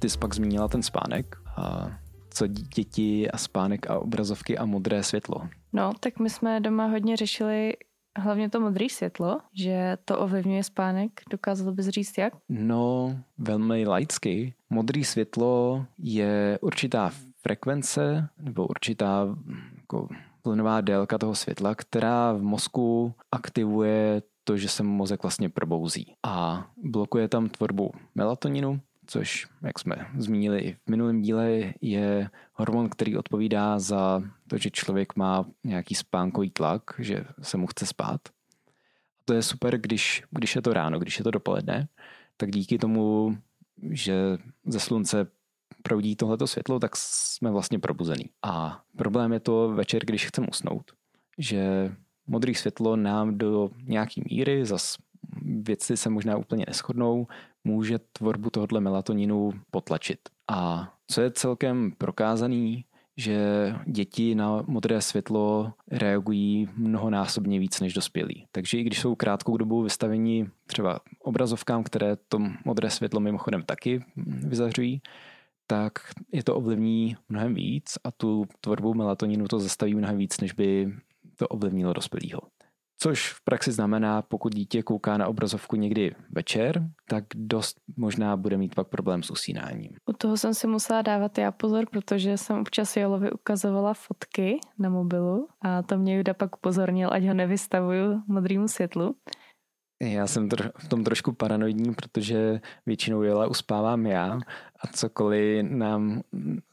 Ty jsi pak zmínila ten spánek a co děti a spánek a obrazovky a modré světlo. No, tak my jsme doma hodně řešili hlavně to modré světlo, že to ovlivňuje spánek. Dokázal bys říct jak? No, velmi laicky. Modré světlo je určitá frekvence nebo určitá jako vlnová délka toho světla, která v mozku aktivuje to, že se mozek vlastně probouzí a blokuje tam tvorbu melatoninu, což, jak jsme zmínili i v minulém díle, je hormon, který odpovídá za to, že člověk má nějaký spánkový tlak, že se mu chce spát. A to je super, když, když je to ráno, když je to dopoledne, tak díky tomu, že ze slunce proudí tohleto světlo, tak jsme vlastně probuzení. A problém je to večer, když chceme usnout, že modré světlo nám do nějaký míry, zas věci se možná úplně neschodnou, může tvorbu tohoto melatoninu potlačit. A co je celkem prokázaný, že děti na modré světlo reagují mnohonásobně víc než dospělí. Takže i když jsou krátkou dobu vystaveni třeba obrazovkám, které to modré světlo mimochodem taky vyzařují, tak je to ovlivní mnohem víc a tu tvorbu melatoninu to zastaví mnohem víc, než by to ovlivnilo dospělého. Což v praxi znamená, pokud dítě kouká na obrazovku někdy večer, tak dost možná bude mít pak problém s usínáním. U toho jsem si musela dávat já pozor, protože jsem občas Jolovi ukazovala fotky na mobilu a to mě Juda pak upozornil, ať ho nevystavuju modrému světlu. Já jsem v tom trošku paranoidní, protože většinou Jola uspávám já a cokoliv nám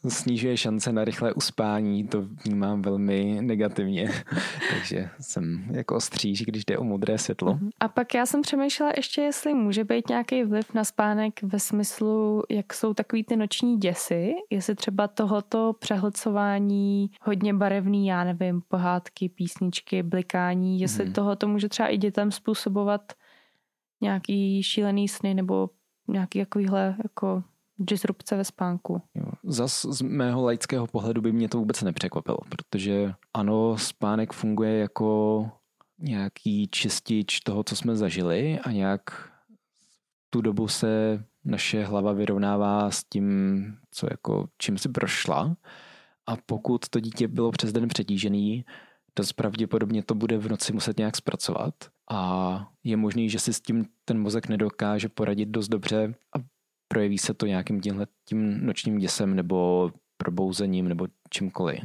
snižuje šance na rychlé uspání, to vnímám velmi negativně. Takže jsem jako ostříž, když jde o modré světlo. Mhm. A pak já jsem přemýšlela ještě, jestli může být nějaký vliv na spánek ve smyslu, jak jsou takový ty noční děsy, jestli třeba tohoto přehlcování hodně barevný, já nevím, pohádky, písničky, blikání, jestli hmm. tohoto může třeba i dětem způsobovat nějaký šílený sny nebo nějaký takovýhle jako disrupce ve spánku. Zas z mého laického pohledu by mě to vůbec nepřekvapilo, protože ano, spánek funguje jako nějaký čistič toho, co jsme zažili a nějak tu dobu se naše hlava vyrovnává s tím, co jako, čím si prošla. A pokud to dítě bylo přes den přetížený, dost pravděpodobně to bude v noci muset nějak zpracovat a je možný, že si s tím ten mozek nedokáže poradit dost dobře a projeví se to nějakým tímhle tím nočním děsem nebo probouzením nebo čímkoliv.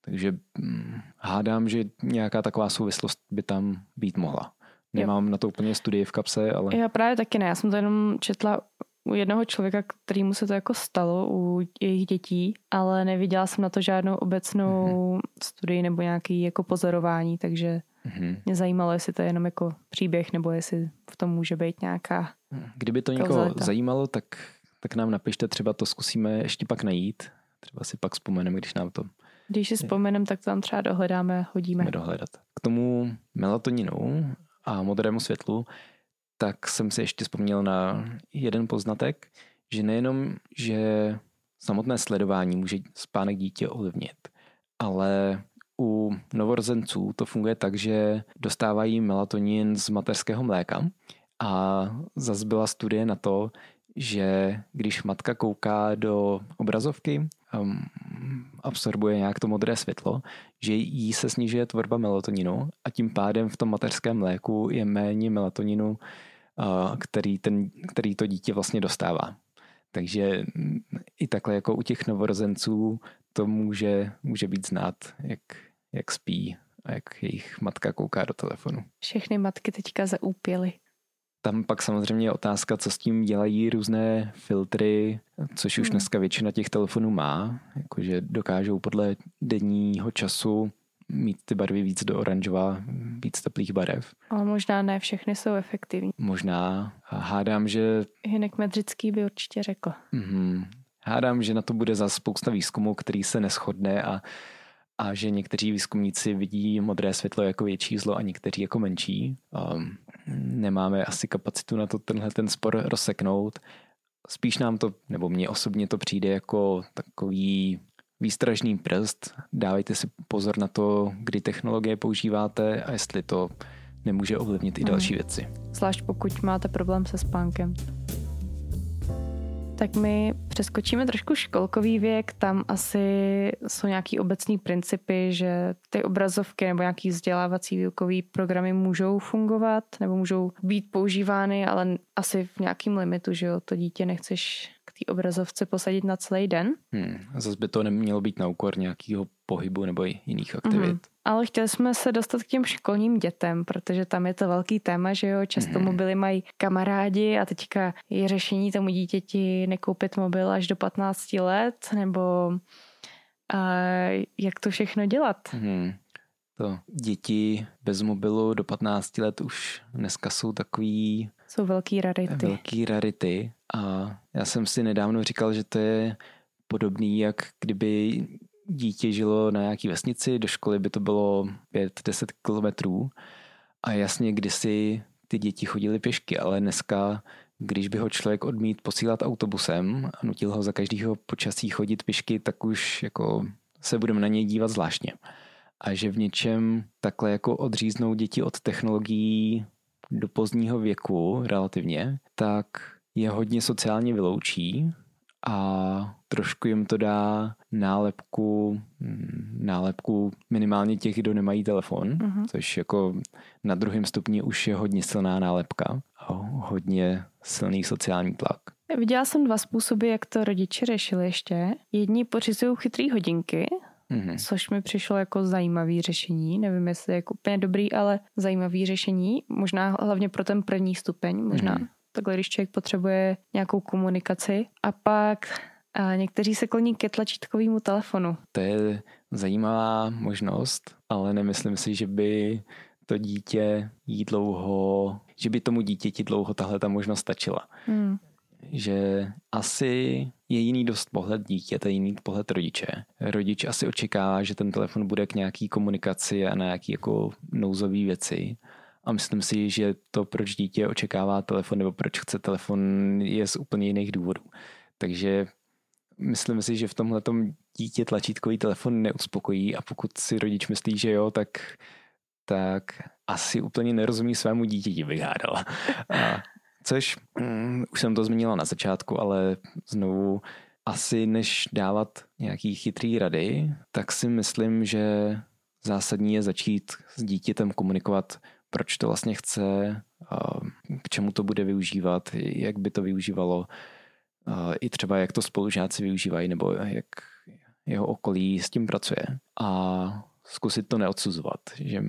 Takže hm, hádám, že nějaká taková souvislost by tam být mohla. Nemám jo. na to úplně studii v kapse, ale... Já právě taky ne, já jsem to jenom četla u jednoho člověka, kterýmu se to jako stalo u jejich dětí, ale neviděla jsem na to žádnou obecnou mm-hmm. studii nebo nějaký jako pozorování, takže mm-hmm. mě zajímalo, jestli to je jenom jako příběh nebo jestli v tom může být nějaká Kdyby to někoho kauzalita. zajímalo, tak, tak nám napište, třeba to zkusíme ještě pak najít. Třeba si pak vzpomeneme, když nám to... Když si vzpomeneme, tak to tam třeba dohledáme, hodíme. Dohledat. K tomu melatoninu a modrému světlu tak jsem si ještě vzpomněl na jeden poznatek, že nejenom, že samotné sledování může spánek dítě ovlivnit, ale u novorozenců to funguje tak, že dostávají melatonin z mateřského mléka a zase byla studie na to, že když matka kouká do obrazovky, absorbuje nějak to modré světlo, že jí se snižuje tvorba melatoninu a tím pádem v tom mateřském mléku je méně melatoninu, který, ten, který to dítě vlastně dostává. Takže i takhle jako u těch novorozenců to může, může být znát, jak, jak spí a jak jejich matka kouká do telefonu. Všechny matky teďka zaúpěly. Tam pak samozřejmě je otázka, co s tím dělají různé filtry, což už hmm. dneska většina těch telefonů má, jakože dokážou podle denního času mít ty barvy víc do oranžová, víc teplých barev. Ale možná ne všechny jsou efektivní. Možná. Hádám, že... Hinek Medřický by určitě řekl. Mm-hmm. Hádám, že na to bude za spousta výzkumu, který se neschodne a a že někteří výzkumníci vidí modré světlo jako větší zlo a někteří jako menší. Um, nemáme asi kapacitu na to tenhle ten spor rozseknout. Spíš nám to, nebo mně osobně to přijde jako takový výstražný prst. Dávejte si pozor na to, kdy technologie používáte a jestli to nemůže ovlivnit i hmm. další věci. Zvlášť pokud máte problém se spánkem. Tak my přeskočíme trošku školkový věk, tam asi jsou nějaký obecní principy, že ty obrazovky nebo nějaký vzdělávací výukový programy můžou fungovat nebo můžou být používány, ale asi v nějakým limitu, že jo, to dítě nechceš té obrazovce posadit na celý den. Hmm. A zase by to nemělo být na úkor nějakého pohybu nebo jiných aktivit. Mm. Ale chtěli jsme se dostat k těm školním dětem, protože tam je to velký téma, že jo, často mm. mobily mají kamarádi a teďka je řešení tomu dítěti nekoupit mobil až do 15 let, nebo a jak to všechno dělat. Mm. To děti bez mobilu do 15 let už dneska jsou takový... Jsou velký rarity. Velký rarity a já jsem si nedávno říkal, že to je podobný, jak kdyby dítě žilo na nějaký vesnici, do školy by to bylo 5-10 kilometrů a jasně kdysi ty děti chodily pěšky, ale dneska, když by ho člověk odmít posílat autobusem a nutil ho za každého počasí chodit pěšky, tak už jako se budeme na něj dívat zvláštně. A že v něčem takhle jako odříznou děti od technologií do pozdního věku relativně, tak je hodně sociálně vyloučí a trošku jim to dá nálepku, mm, nálepku minimálně těch, kdo nemají telefon, uh-huh. což jako na druhém stupni už je hodně silná nálepka a hodně silný sociální tlak. Viděla jsem dva způsoby, jak to rodiče řešili ještě. Jedni pořizují chytrý hodinky, mm-hmm. což mi přišlo jako zajímavý řešení. Nevím, jestli je jako úplně dobrý, ale zajímavý řešení. Možná hlavně pro ten první stupeň, možná mm-hmm takhle když člověk potřebuje nějakou komunikaci. A pak a někteří se kloní ke tlačítkovému telefonu. To je zajímavá možnost, ale nemyslím si, že by to dítě jí dlouho, že by tomu dítěti dlouho tahle ta možnost stačila. Hmm. Že asi je jiný dost pohled dítěte, jiný pohled rodiče. Rodič asi očekává, že ten telefon bude k nějaký komunikaci a na nějaký jako nouzové věci a myslím si, že to, proč dítě očekává telefon nebo proč chce telefon, je z úplně jiných důvodů. Takže myslím si, že v tomhle dítě tlačítkový telefon neuspokojí a pokud si rodič myslí, že jo, tak, tak asi úplně nerozumí svému dítěti, bych hádal. A což mm, už jsem to zmínila na začátku, ale znovu asi než dávat nějaký chytrý rady, tak si myslím, že zásadní je začít s dítětem komunikovat proč to vlastně chce, k čemu to bude využívat, jak by to využívalo, i třeba jak to spolužáci využívají, nebo jak jeho okolí s tím pracuje. A zkusit to neodsuzovat. Že...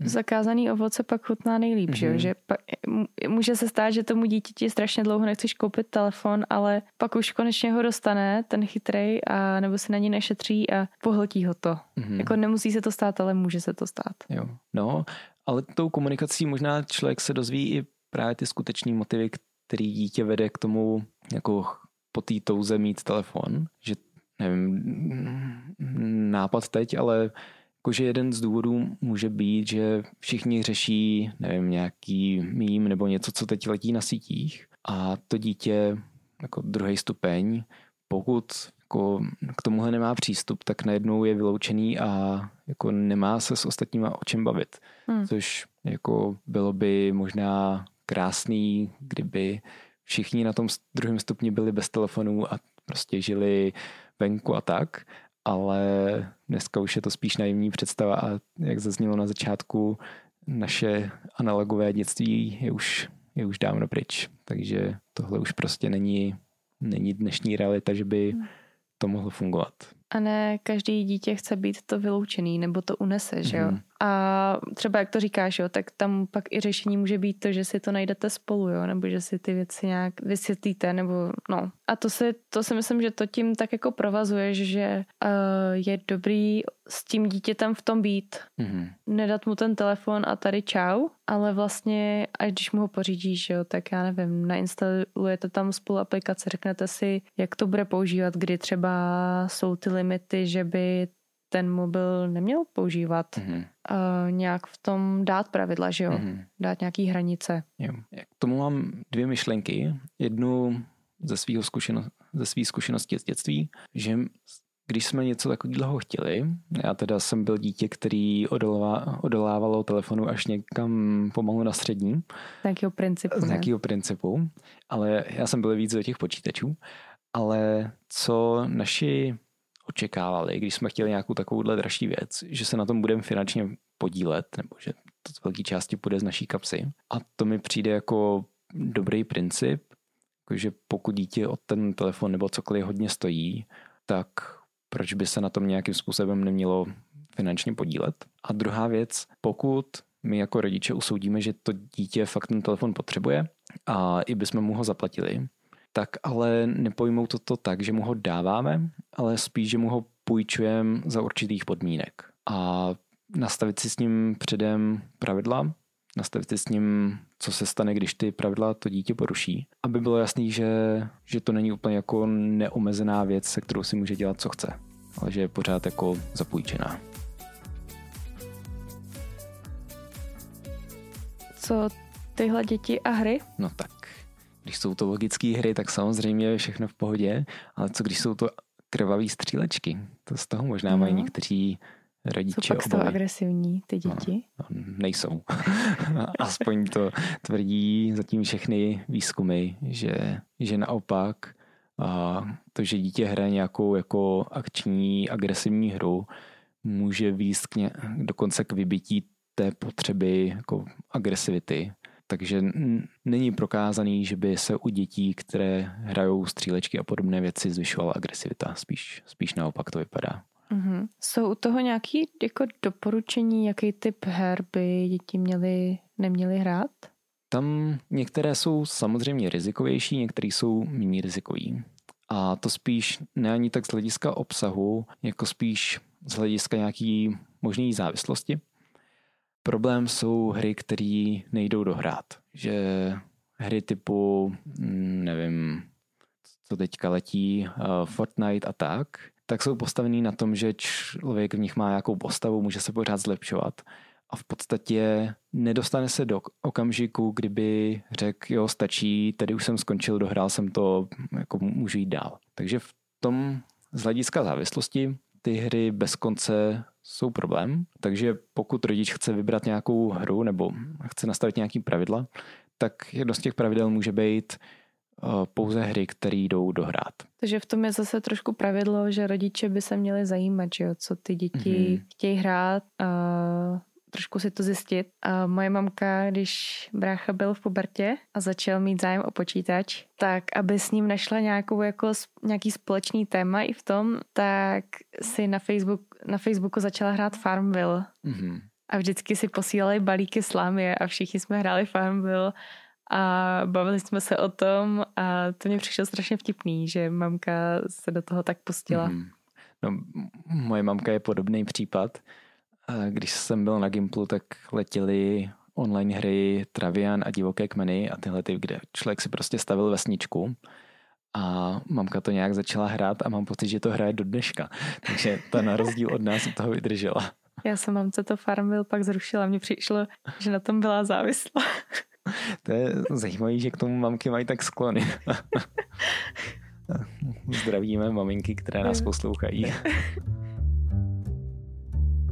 Zakázaný ovoce pak chutná nejlíp, mm-hmm. že pak, může se stát, že tomu dítěti strašně dlouho nechceš koupit telefon, ale pak už konečně ho dostane, ten chytrej, a nebo se na ní nešetří a pohltí ho to. Mm-hmm. Jako nemusí se to stát, ale může se to stát. Jo. No, ale tou komunikací možná člověk se dozví i právě ty skutečné motivy, který dítě vede k tomu jako po té touze mít telefon, že nevím, nápad teď, ale jakože jeden z důvodů může být, že všichni řeší, nevím, nějaký mím nebo něco, co teď letí na sítích a to dítě jako druhý stupeň, pokud jako k tomuhle nemá přístup, tak najednou je vyloučený a jako nemá se s ostatníma o čem bavit. Hmm. Což jako bylo by možná krásný, kdyby všichni na tom druhém stupni byli bez telefonů a prostě žili venku a tak, ale dneska už je to spíš naivní představa a jak zaznělo na začátku, naše analogové dětství je už, je už dávno pryč, takže tohle už prostě není, není dnešní realita, že by hmm to mohlo fungovat. A ne každý dítě chce být to vyloučený, nebo to unese, že jo? Mm. A třeba jak to říkáš, jo, tak tam pak i řešení může být to, že si to najdete spolu, jo, nebo že si ty věci nějak vysvětlíte, nebo no. A to si, to si myslím, že to tím tak jako provazuje, že uh, je dobrý s tím dítětem v tom být. Mm-hmm. Nedat mu ten telefon a tady čau, ale vlastně, až když mu ho pořídíš, jo, tak já nevím, nainstalujete tam spolu aplikace, řeknete si, jak to bude používat, kdy třeba jsou ty limity, že by ten mobil neměl používat. Mhm. Uh, nějak v tom dát pravidla, že jo? Mhm. Dát nějaký hranice. Jo. K tomu mám dvě myšlenky. Jednu ze svého zkušeno, ze svý zkušenosti z dětství, že když jsme něco takového chtěli, já teda jsem byl dítě, který odolává, odolávalo telefonu až někam pomalu na střední, Z nějakého principu. z nějakého principu, ale já jsem byl víc do těch počítačů. Ale co naši očekávali, když jsme chtěli nějakou takovouhle dražší věc, že se na tom budeme finančně podílet, nebo že to z velké části půjde z naší kapsy. A to mi přijde jako dobrý princip, že pokud dítě od ten telefon nebo cokoliv hodně stojí, tak proč by se na tom nějakým způsobem nemělo finančně podílet. A druhá věc, pokud my jako rodiče usoudíme, že to dítě fakt ten telefon potřebuje a i bychom mu ho zaplatili, tak ale nepojmou to, to tak, že mu ho dáváme, ale spíš, že mu ho půjčujeme za určitých podmínek. A nastavit si s ním předem pravidla, nastavit si s ním, co se stane, když ty pravidla to dítě poruší, aby bylo jasný, že, že to není úplně jako neomezená věc, se kterou si může dělat, co chce, ale že je pořád jako zapůjčená. Co tyhle děti a hry? No tak, když jsou to logické hry, tak samozřejmě je všechno v pohodě, ale co když jsou to krvavé střílečky? To z toho možná mají No. někteří Jsou rodiče pak z toho obavy. agresivní, ty děti? No, nejsou. Aspoň to tvrdí zatím všechny výzkumy, že, že naopak a to, že dítě hraje nějakou jako akční, agresivní hru, může výst k ně, dokonce k vybití té potřeby jako agresivity. Takže není prokázaný, že by se u dětí, které hrajou střílečky a podobné věci, zvyšovala agresivita. Spíš, spíš naopak to vypadá. Mhm. Jsou u toho nějaký jako doporučení, jaký typ her by děti měly, neměly hrát? Tam některé jsou samozřejmě rizikovější, některé jsou méně rizikový. A to spíš ne ani tak z hlediska obsahu, jako spíš z hlediska nějaký možné závislosti. Problém jsou hry, které nejdou dohrát. Že hry typu, mm, nevím, co teďka letí, uh, Fortnite a tak, tak jsou postavený na tom, že člověk v nich má nějakou postavu, může se pořád zlepšovat a v podstatě nedostane se do okamžiku, kdyby řekl, jo, stačí, tady už jsem skončil, dohrál jsem to, jako můžu jít dál. Takže v tom z hlediska závislosti ty hry bez konce jsou problém, takže pokud rodič chce vybrat nějakou hru nebo chce nastavit nějaký pravidla, tak jedno z těch pravidel může být uh, pouze hry, které jdou dohrát. Takže v tom je zase trošku pravidlo, že rodiče by se měli zajímat, že jo, co ty děti Mhm. mm-hmm. chtějí hrát a trošku si to zjistit. A moje mamka, když brácha byl v pubertě a začal mít zájem o počítač, tak aby s ním našla nějakou jako, nějaký společný téma i v tom, tak si na, Facebook, na Facebooku začala hrát Farmville. Mm-hmm. A vždycky si posílali balíky slámy a všichni jsme hráli Farmville a bavili jsme se o tom a to mě přišlo strašně vtipný, že mamka se do toho tak pustila. Mm. Mhm. No, moje mamka je podobný případ. Když jsem byl na Gimplu, tak letěly online hry Travian a Divoké kmeny a tyhle ty, kde člověk si prostě stavil vesničku a mamka to nějak začala hrát a mám pocit, že to hraje do dneška. Takže ta na rozdíl od nás toho vydržela. Já jsem mamce to Farmville pak zrušila, mně přišlo, že na tom byla závislá. To je zajímavé, že k tomu mamky mají tak sklony. Zdravíme maminky, které nás poslouchají.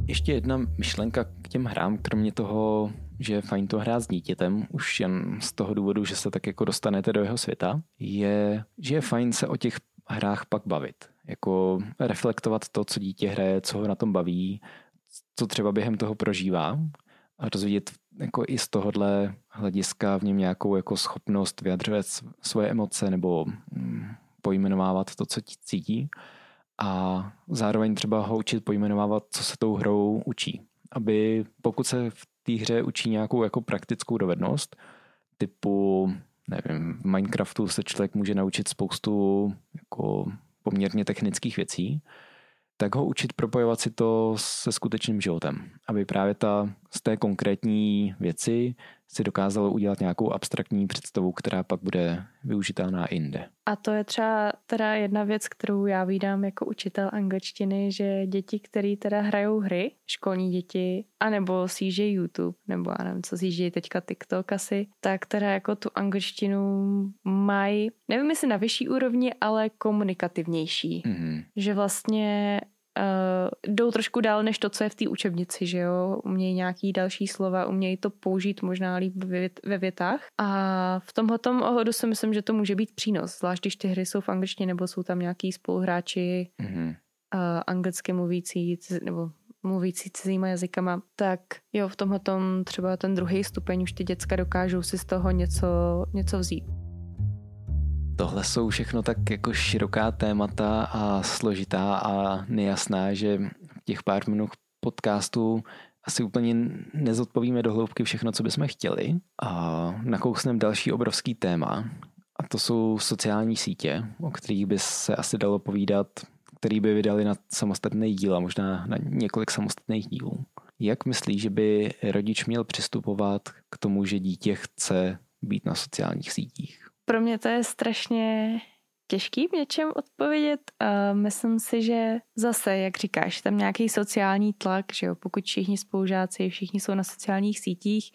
Ještě jedna myšlenka k těm hrám, kromě toho, že je fajn to hrát s dítětem, už jen z toho důvodu, že se tak jako dostanete do jeho světa, je, že je fajn se o těch hrách pak bavit. Jako reflektovat to, co dítě hraje, co ho na tom baví, co třeba během toho prožívá a rozvíjet jako i z tohohle hlediska v něm nějakou jako schopnost vyjadřovat svoje emoce nebo mm, pojmenovávat to, co cítí a zároveň třeba ho učit pojmenovávat, co se tou hrou učí. Aby pokud se v té hře učí nějakou jako praktickou dovednost, typu, nevím, v Minecraftu se člověk může naučit spoustu jako poměrně technických věcí, tak ho učit propojovat si to se skutečným životem. Aby právě ta z té konkrétní věci si dokázalo udělat nějakou abstraktní představu, která pak bude využitelná jinde. A to je třeba teda jedna věc, kterou já vídám jako učitel angličtiny, že děti, které teda hrajou hry, školní děti, anebo sjíždějí YouTube, nebo já nevím, co sjíždějí teďka TikTok asi, tak teda jako tu angličtinu mají, nevím jestli na vyšší úrovni, ale komunikativnější. Mm-hmm. Že vlastně uh, jdou trošku dál než to, co je v té učebnici, že jo, umějí nějaký další slova, umějí to použít možná líp ve větách a v tomhle ohledu si myslím, že to může být přínos, zvlášť když ty hry jsou v angličtině nebo jsou tam nějaký spoluhráči mm-hmm. uh, anglicky mluvící nebo mluvící cizíma jazykama, tak jo, v tomhle třeba ten druhý stupeň už ty děcka dokážou si z toho něco, něco vzít. Tohle jsou všechno tak jako široká témata a složitá a nejasná, že těch pár minut podcastu asi úplně nezodpovíme do hloubky všechno, co bychom chtěli. A nakousneme další obrovský téma, a to jsou sociální sítě, o kterých by se asi dalo povídat, který by vydali na samostatný díl a možná na několik samostatných dílů. Jak myslíš, že by rodič měl přistupovat k tomu, že dítě chce být na sociálních sítích? Pro mě to je strašně těžký v něčem odpovědět. Myslím si, že zase, jak říkáš, tam nějaký sociální tlak, že jo, pokud všichni spolužáci, všichni jsou na sociálních sítích,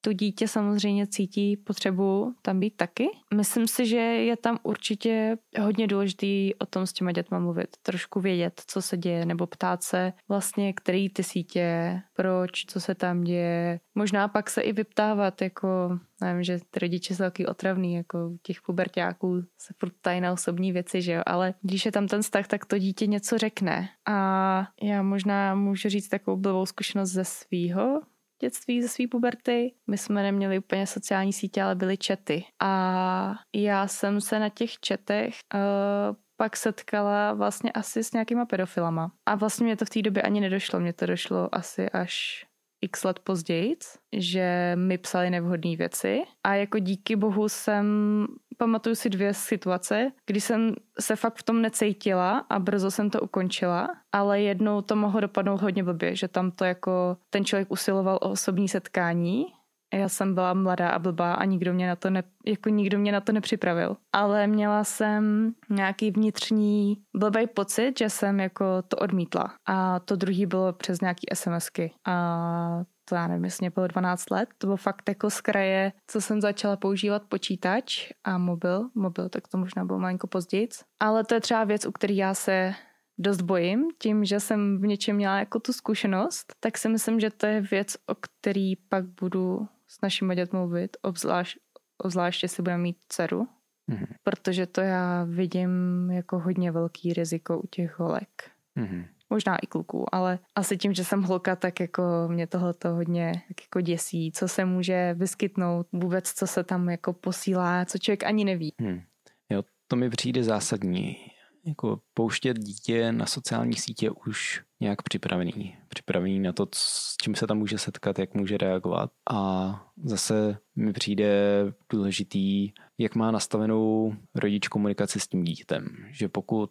to dítě samozřejmě cítí potřebu tam být taky. Myslím si, že je tam určitě hodně důležitý o tom s těma dětma mluvit, trošku vědět, co se děje, nebo ptát se vlastně, který ty sítě, proč, co se tam děje. Možná pak se i vyptávat, jako, nevím, že ty rodiče jsou taky otravný, jako těch pubertáků se furt ptají na osobní věci, že jo, ale když je tam ten vztah, tak to dítě něco řekne. A já možná můžu říct takovou blbou zkušenost ze svýho dětství, ze své puberty. My jsme neměli úplně sociální sítě, ale byly čety. A já jsem se na těch četech uh, pak setkala vlastně asi s nějakýma pedofilama. A vlastně mě to v té době ani nedošlo. Mně to došlo asi až x let později, že mi psali nevhodné věci. A jako díky bohu jsem, pamatuju si dvě situace, kdy jsem se fakt v tom necítila a brzo jsem to ukončila, ale jednou to mohlo dopadnout hodně blbě, že tam to jako ten člověk usiloval o osobní setkání já jsem byla mladá a blbá a nikdo mě na to, ne, jako nikdo mě na to nepřipravil. Ale měla jsem nějaký vnitřní blbý pocit, že jsem jako to odmítla. A to druhý bylo přes nějaký SMSky. A to já nevím, jestli mě bylo 12 let, to bylo fakt jako z kraje, co jsem začala používat počítač a mobil, mobil, tak to možná bylo malinko později. Ale to je třeba věc, u který já se dost bojím, tím, že jsem v něčem měla jako tu zkušenost, tak si myslím, že to je věc, o který pak budu s našimi dětmi mluvit, obzvlášť, obzvláště si budeme mít dceru, mm-hmm. protože to já vidím jako hodně velký riziko u těch holek. Mm-hmm. Možná i kluků, ale asi tím, že jsem holka, tak jako mě tohle to hodně tak jako děsí, co se může vyskytnout, vůbec co se tam jako posílá, co člověk ani neví. Hmm. Jo, to mi přijde zásadní jako pouštět dítě na sociální sítě už nějak připravený. Připravený na to, s čím se tam může setkat, jak může reagovat. A zase mi přijde důležitý, jak má nastavenou rodič komunikaci s tím dítětem. Že pokud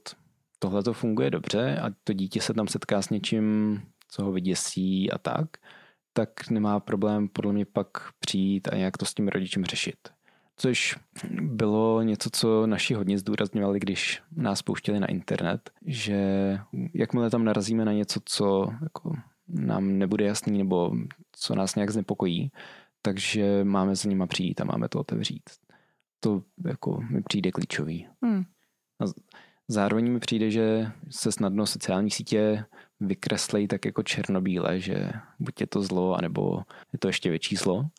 tohle to funguje dobře a to dítě se tam setká s něčím, co ho vyděsí a tak, tak nemá problém podle mě pak přijít a nějak to s tím rodičem řešit což bylo něco, co naši hodně zdůrazňovali, když nás pouštěli na internet, že jakmile tam narazíme na něco, co jako nám nebude jasný nebo co nás nějak znepokojí, takže máme za nima přijít a máme to otevřít. To jako mi přijde klíčový. Hmm. A zároveň mi přijde, že se snadno sociální sítě vykreslejí tak jako černobíle, že buď je to zlo, anebo je to ještě větší zlo.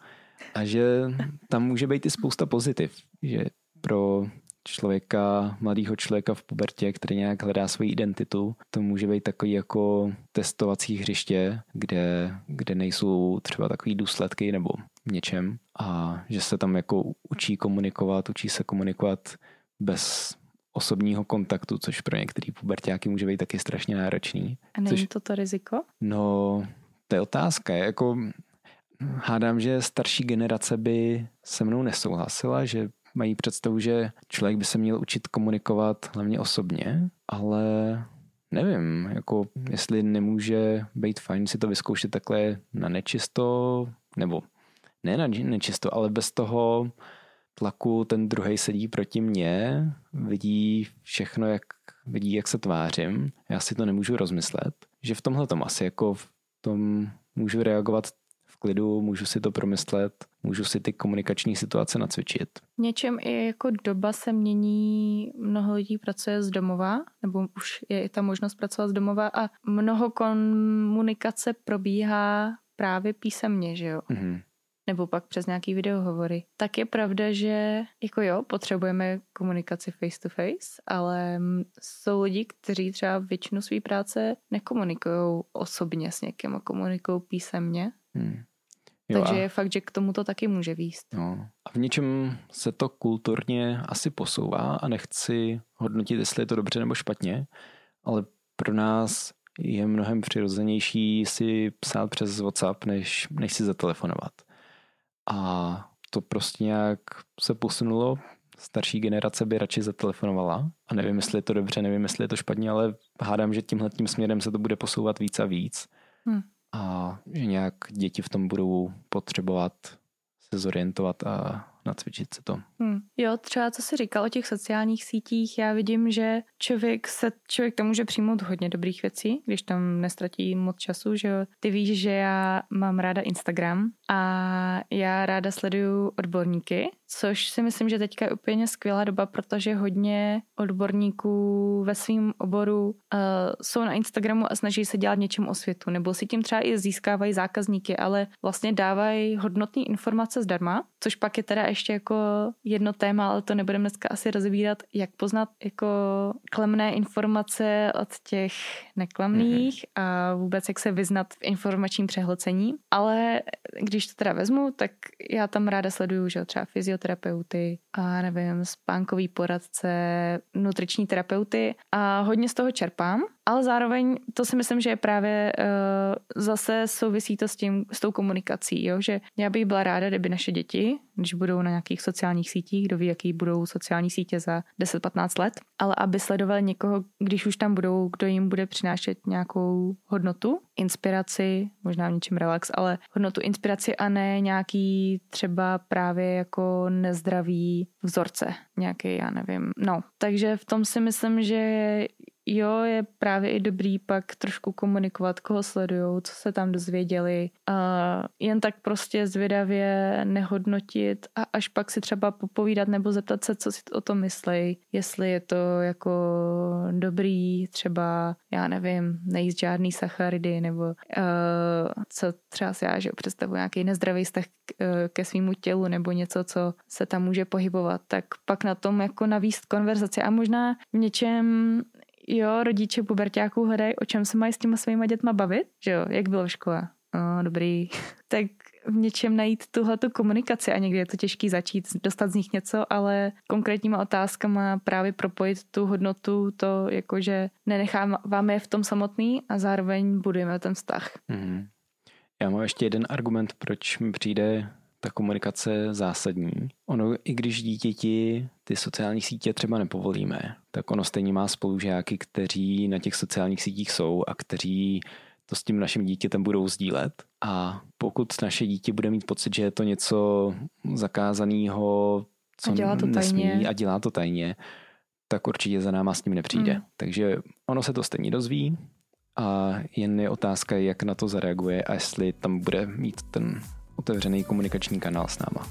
A že tam může být i spousta pozitiv, že pro člověka, mladého člověka v pubertě, který nějak hledá svoji identitu. To může být takový jako testovací hřiště, kde, kde nejsou třeba takový důsledky nebo něčem a že se tam jako učí komunikovat, učí se komunikovat bez osobního kontaktu, což pro některý pubertáky může být taky strašně náročný. A není což, to to riziko? No, to je otázka. Jako hádám, že starší generace by se mnou nesouhlasila, že mají představu, že člověk by se měl učit komunikovat hlavně osobně, ale nevím, jako jestli nemůže být fajn si to vyzkoušet takhle na nečisto, nebo ne na nečisto, ale bez toho tlaku ten druhý sedí proti mně, vidí všechno, jak vidí, jak se tvářím, já si to nemůžu rozmyslet, že v tomhle tom asi jako v tom můžu reagovat klidu, můžu si to promyslet, můžu si ty komunikační situace nacvičit. Něčem i jako doba se mění, mnoho lidí pracuje z domova, nebo už je i ta možnost pracovat z domova a mnoho komunikace probíhá právě písemně, že jo? Mm-hmm nebo pak přes nějaký videohovory, tak je pravda, že jako jo, potřebujeme komunikaci face to face, ale jsou lidi, kteří třeba většinu své práce nekomunikují osobně s někým a komunikují písemně. Hmm. Jo, Takže a... je fakt, že k tomu to taky může výst. No. A v něčem se to kulturně asi posouvá a nechci hodnotit, jestli je to dobře nebo špatně, ale pro nás je mnohem přirozenější si psát přes WhatsApp, než, než si zatelefonovat. A to prostě nějak se posunulo. Starší generace by radši zatelefonovala. A nevím, jestli je to dobře, nevím, jestli je to špatně, ale hádám, že tímhle tím směrem se to bude posouvat víc a víc. Hmm. A že nějak děti v tom budou potřebovat se zorientovat a nacvičit se to. Hmm. Jo, třeba co jsi říkal o těch sociálních sítích, já vidím, že člověk se člověk tam může přijmout hodně dobrých věcí, když tam nestratí moc času, že jo. Ty víš, že já mám ráda Instagram a já ráda sleduju odborníky, což si myslím, že teďka je úplně skvělá doba, protože hodně odborníků ve svém oboru uh, jsou na Instagramu a snaží se dělat něčem o světu, nebo si tím třeba i získávají zákazníky, ale vlastně dávají hodnotné informace zdarma, což pak je teda ještě jako jedno téma, ale to nebudeme dneska asi rozbírat, jak poznat jako klemné informace od těch neklamných mm-hmm. a vůbec jak se vyznat v informačním přehlcení. Ale když to teda vezmu, tak já tam ráda sleduju, že třeba fyzioterapeuty a nevím, spánkový poradce, nutriční terapeuty. A hodně z toho čerpám ale zároveň to si myslím, že je právě uh, zase souvisí to s tím, s tou komunikací, jo? že já bych byla ráda, kdyby naše děti, když budou na nějakých sociálních sítích, kdo ví, jaký budou sociální sítě za 10-15 let, ale aby sledovali někoho, když už tam budou, kdo jim bude přinášet nějakou hodnotu, inspiraci, možná v něčem relax, ale hodnotu inspiraci a ne nějaký třeba právě jako nezdravý vzorce, nějaký, já nevím. No, takže v tom si myslím, že jo, je právě i dobrý pak trošku komunikovat, koho sledujou, co se tam dozvěděli. A jen tak prostě zvědavě nehodnotit a až pak si třeba popovídat nebo zeptat se, co si o tom myslí. Jestli je to jako dobrý, třeba, já nevím, nejíst žádný sacharidy nebo uh, co třeba si já že představuji nějaký nezdravý vztah uh, ke svýmu tělu nebo něco, co se tam může pohybovat, tak pak na tom jako navíst konverzaci a možná v něčem jo, rodiče pubertáků hledají, o čem se mají s těma svýma dětma bavit, že jo, jak bylo v škole. O, dobrý. tak v něčem najít tuhle komunikaci a někdy je to těžký začít, dostat z nich něco, ale konkrétníma otázkama právě propojit tu hodnotu, to jakože nenecháváme je v tom samotný a zároveň budujeme ten vztah. Mm. Já mám ještě jeden argument, proč mi přijde ta komunikace zásadní. Ono, i když dítěti ty sociální sítě třeba nepovolíme, tak ono stejně má spolužáky, kteří na těch sociálních sítích jsou a kteří to s tím naším dítětem budou sdílet. A pokud naše dítě bude mít pocit, že je to něco zakázaného, co a dělá to nesmí tajně. a dělá to tajně, tak určitě za náma s ním nepřijde. Mm. Takže ono se to stejně dozví a jen je otázka, jak na to zareaguje a jestli tam bude mít ten otevřený komunikační kanál s náma.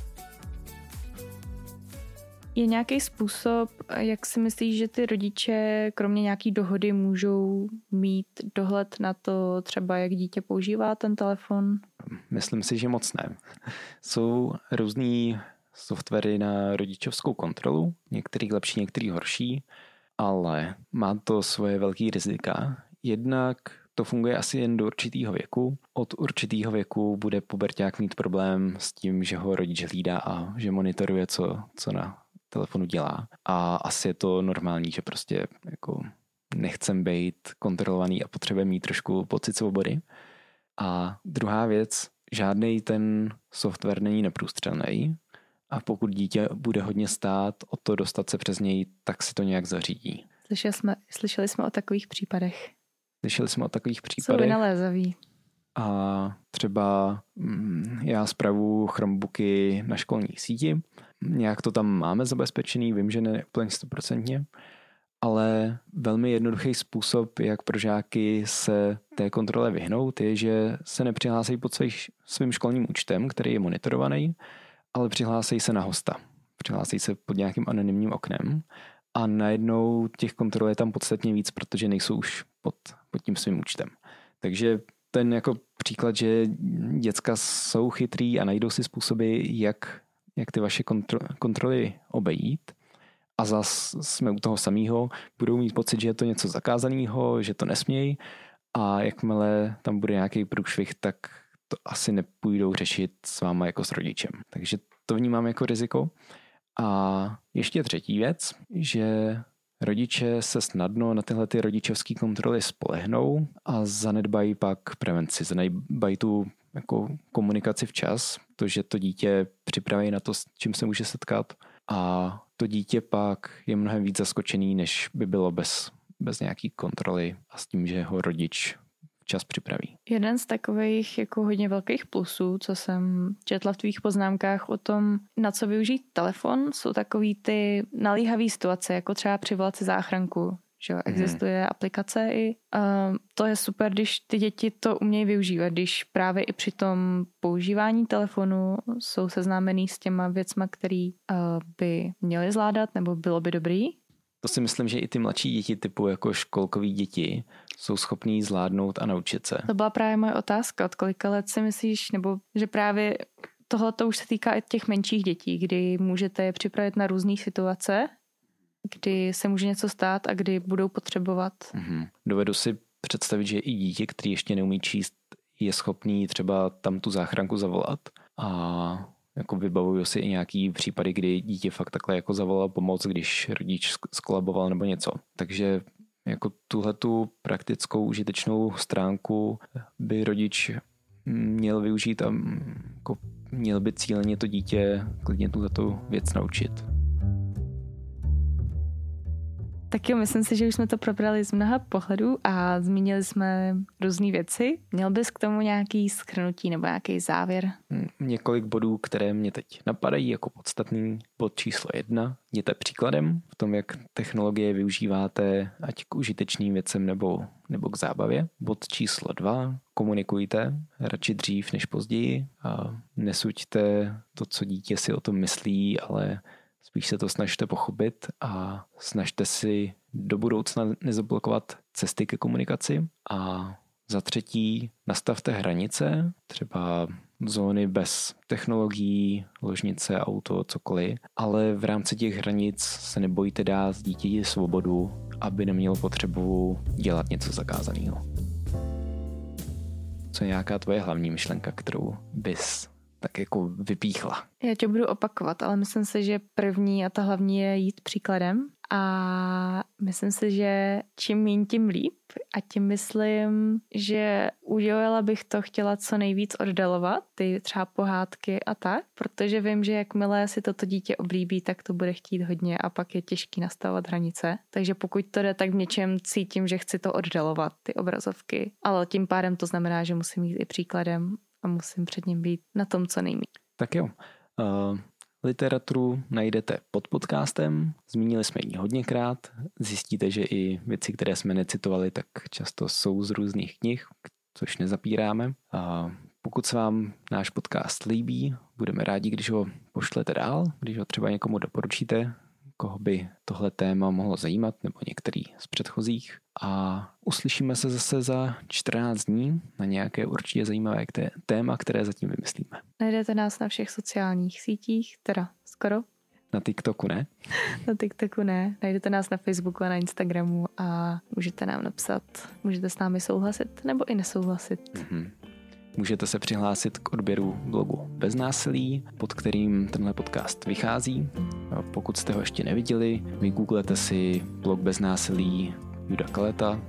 Je nějaký způsob, jak si myslíš, že ty rodiče kromě nějaký dohody můžou mít dohled na to třeba, jak dítě používá ten telefon? Myslím si, že moc ne. Jsou různý softwary na rodičovskou kontrolu, některý lepší, některý horší, ale má to svoje velké rizika. Jednak to funguje asi jen do určitého věku. Od určitého věku bude puberták mít problém s tím, že ho rodič hlídá a že monitoruje, co, co na telefonu dělá. A asi je to normální, že prostě jako nechcem být kontrolovaný a potřebujeme mít trošku pocit svobody. A druhá věc, žádný ten software není neprůstřelný a pokud dítě bude hodně stát o to dostat se přes něj, tak si to nějak zařídí. Slyšeli jsme, slyšeli jsme o takových případech. Slyšeli jsme o takových případech. Jsou vynalézaví. A třeba mm, já zpravu Chromebooky na školní síti, nějak to tam máme zabezpečený, vím, že ne úplně stoprocentně, ale velmi jednoduchý způsob, jak pro žáky se té kontrole vyhnout, je, že se nepřihlásí pod svým školním účtem, který je monitorovaný, ale přihlásí se na hosta. Přihlásí se pod nějakým anonymním oknem a najednou těch kontrol je tam podstatně víc, protože nejsou už pod, pod tím svým účtem. Takže ten jako příklad, že děcka jsou chytrý a najdou si způsoby, jak, jak ty vaše kontro, kontroly obejít, a zas jsme u toho samého, budou mít pocit, že je to něco zakázaného, že to nesmějí a jakmile tam bude nějaký průšvih, tak to asi nepůjdou řešit s váma jako s rodičem. Takže to vnímám jako riziko. A ještě třetí věc, že rodiče se snadno na tyhle ty rodičovské kontroly spolehnou a zanedbají pak prevenci, zanedbají tu jako komunikaci včas, to, že to dítě připraví na to, s čím se může setkat. A to dítě pak je mnohem víc zaskočený, než by bylo bez, bez nějaký kontroly a s tím, že ho rodič čas připraví. Jeden z takových jako hodně velkých plusů, co jsem četla v tvých poznámkách o tom, na co využít telefon, jsou takový ty nalíhavé situace, jako třeba přivolat si záchranku. Že jo, mhm. existuje hmm. aplikace i. Uh, to je super, když ty děti to umějí využívat, když právě i při tom používání telefonu jsou seznámený s těma věcma, který uh, by měli zvládat nebo bylo by dobrý. To si myslím, že i ty mladší děti typu jako školkový děti jsou schopní zvládnout a naučit se. To byla právě moje otázka. Od kolika let si myslíš, nebo že právě tohle to už se týká i těch menších dětí, kdy můžete je připravit na různé situace, kdy se může něco stát a kdy budou potřebovat. Mm-hmm. Dovedu si představit, že i dítě, který ještě neumí číst, je schopný třeba tam tu záchranku zavolat a jako vybavuju si i nějaký případy, kdy dítě fakt takhle jako zavolal pomoc, když rodič skolaboval nebo něco. Takže jako tuhle tu praktickou užitečnou stránku by rodič měl využít a jako měl by cíleně to dítě klidně tuhle věc naučit. Tak jo, myslím si, že už jsme to probrali z mnoha pohledů a zmínili jsme různé věci. Měl bys k tomu nějaký schrnutí nebo nějaký závěr? Hm, několik bodů, které mě teď napadají jako podstatný. Bod číslo jedna. Jděte příkladem v tom, jak technologie využíváte ať k užitečným věcem nebo, nebo k zábavě. Bod číslo dva. Komunikujte radši dřív než později a nesuďte to, co dítě si o tom myslí, ale Spíš se to snažte pochopit a snažte si do budoucna nezablokovat cesty ke komunikaci. A za třetí, nastavte hranice, třeba zóny bez technologií, ložnice, auto, cokoliv, ale v rámci těch hranic se nebojte dát dítěti svobodu, aby neměl potřebu dělat něco zakázaného. Co je nějaká tvoje hlavní myšlenka, kterou bys tak jako vypíchla. Já tě budu opakovat, ale myslím si, že první a ta hlavní je jít příkladem a myslím si, že čím méně, tím líp a tím myslím, že udělala bych to chtěla co nejvíc oddalovat, ty třeba pohádky a tak, protože vím, že jakmile si toto dítě oblíbí, tak to bude chtít hodně a pak je těžký nastavovat hranice. Takže pokud to jde, tak v něčem cítím, že chci to oddalovat, ty obrazovky. Ale tím pádem to znamená, že musím jít i příkladem a musím před ním být na tom co nejméně. Tak jo. Uh, literaturu najdete pod podcastem, zmínili jsme ji hodněkrát, zjistíte, že i věci, které jsme necitovali, tak často jsou z různých knih, což nezapíráme. Uh, pokud se vám náš podcast líbí, budeme rádi, když ho pošlete dál, když ho třeba někomu doporučíte, koho by tohle téma mohlo zajímat, nebo některý z předchozích. A uslyšíme se zase za 14 dní na nějaké určitě zajímavé téma, které zatím vymyslíme. Najdete nás na všech sociálních sítích, teda skoro. Na TikToku ne? Na TikToku ne. Najdete nás na Facebooku a na Instagramu a můžete nám napsat, můžete s námi souhlasit nebo i nesouhlasit. Mm-hmm. Můžete se přihlásit k odběru blogu Bez násilí, pod kterým tenhle podcast vychází. Pokud jste ho ještě neviděli, vygooglete si blog Bez násilí Juda Kaleta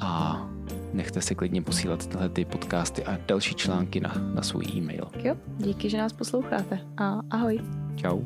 a nechte si klidně posílat tyhle ty podcasty a další články na, na svůj e-mail. Jo, díky, že nás posloucháte a ahoj. Ciao.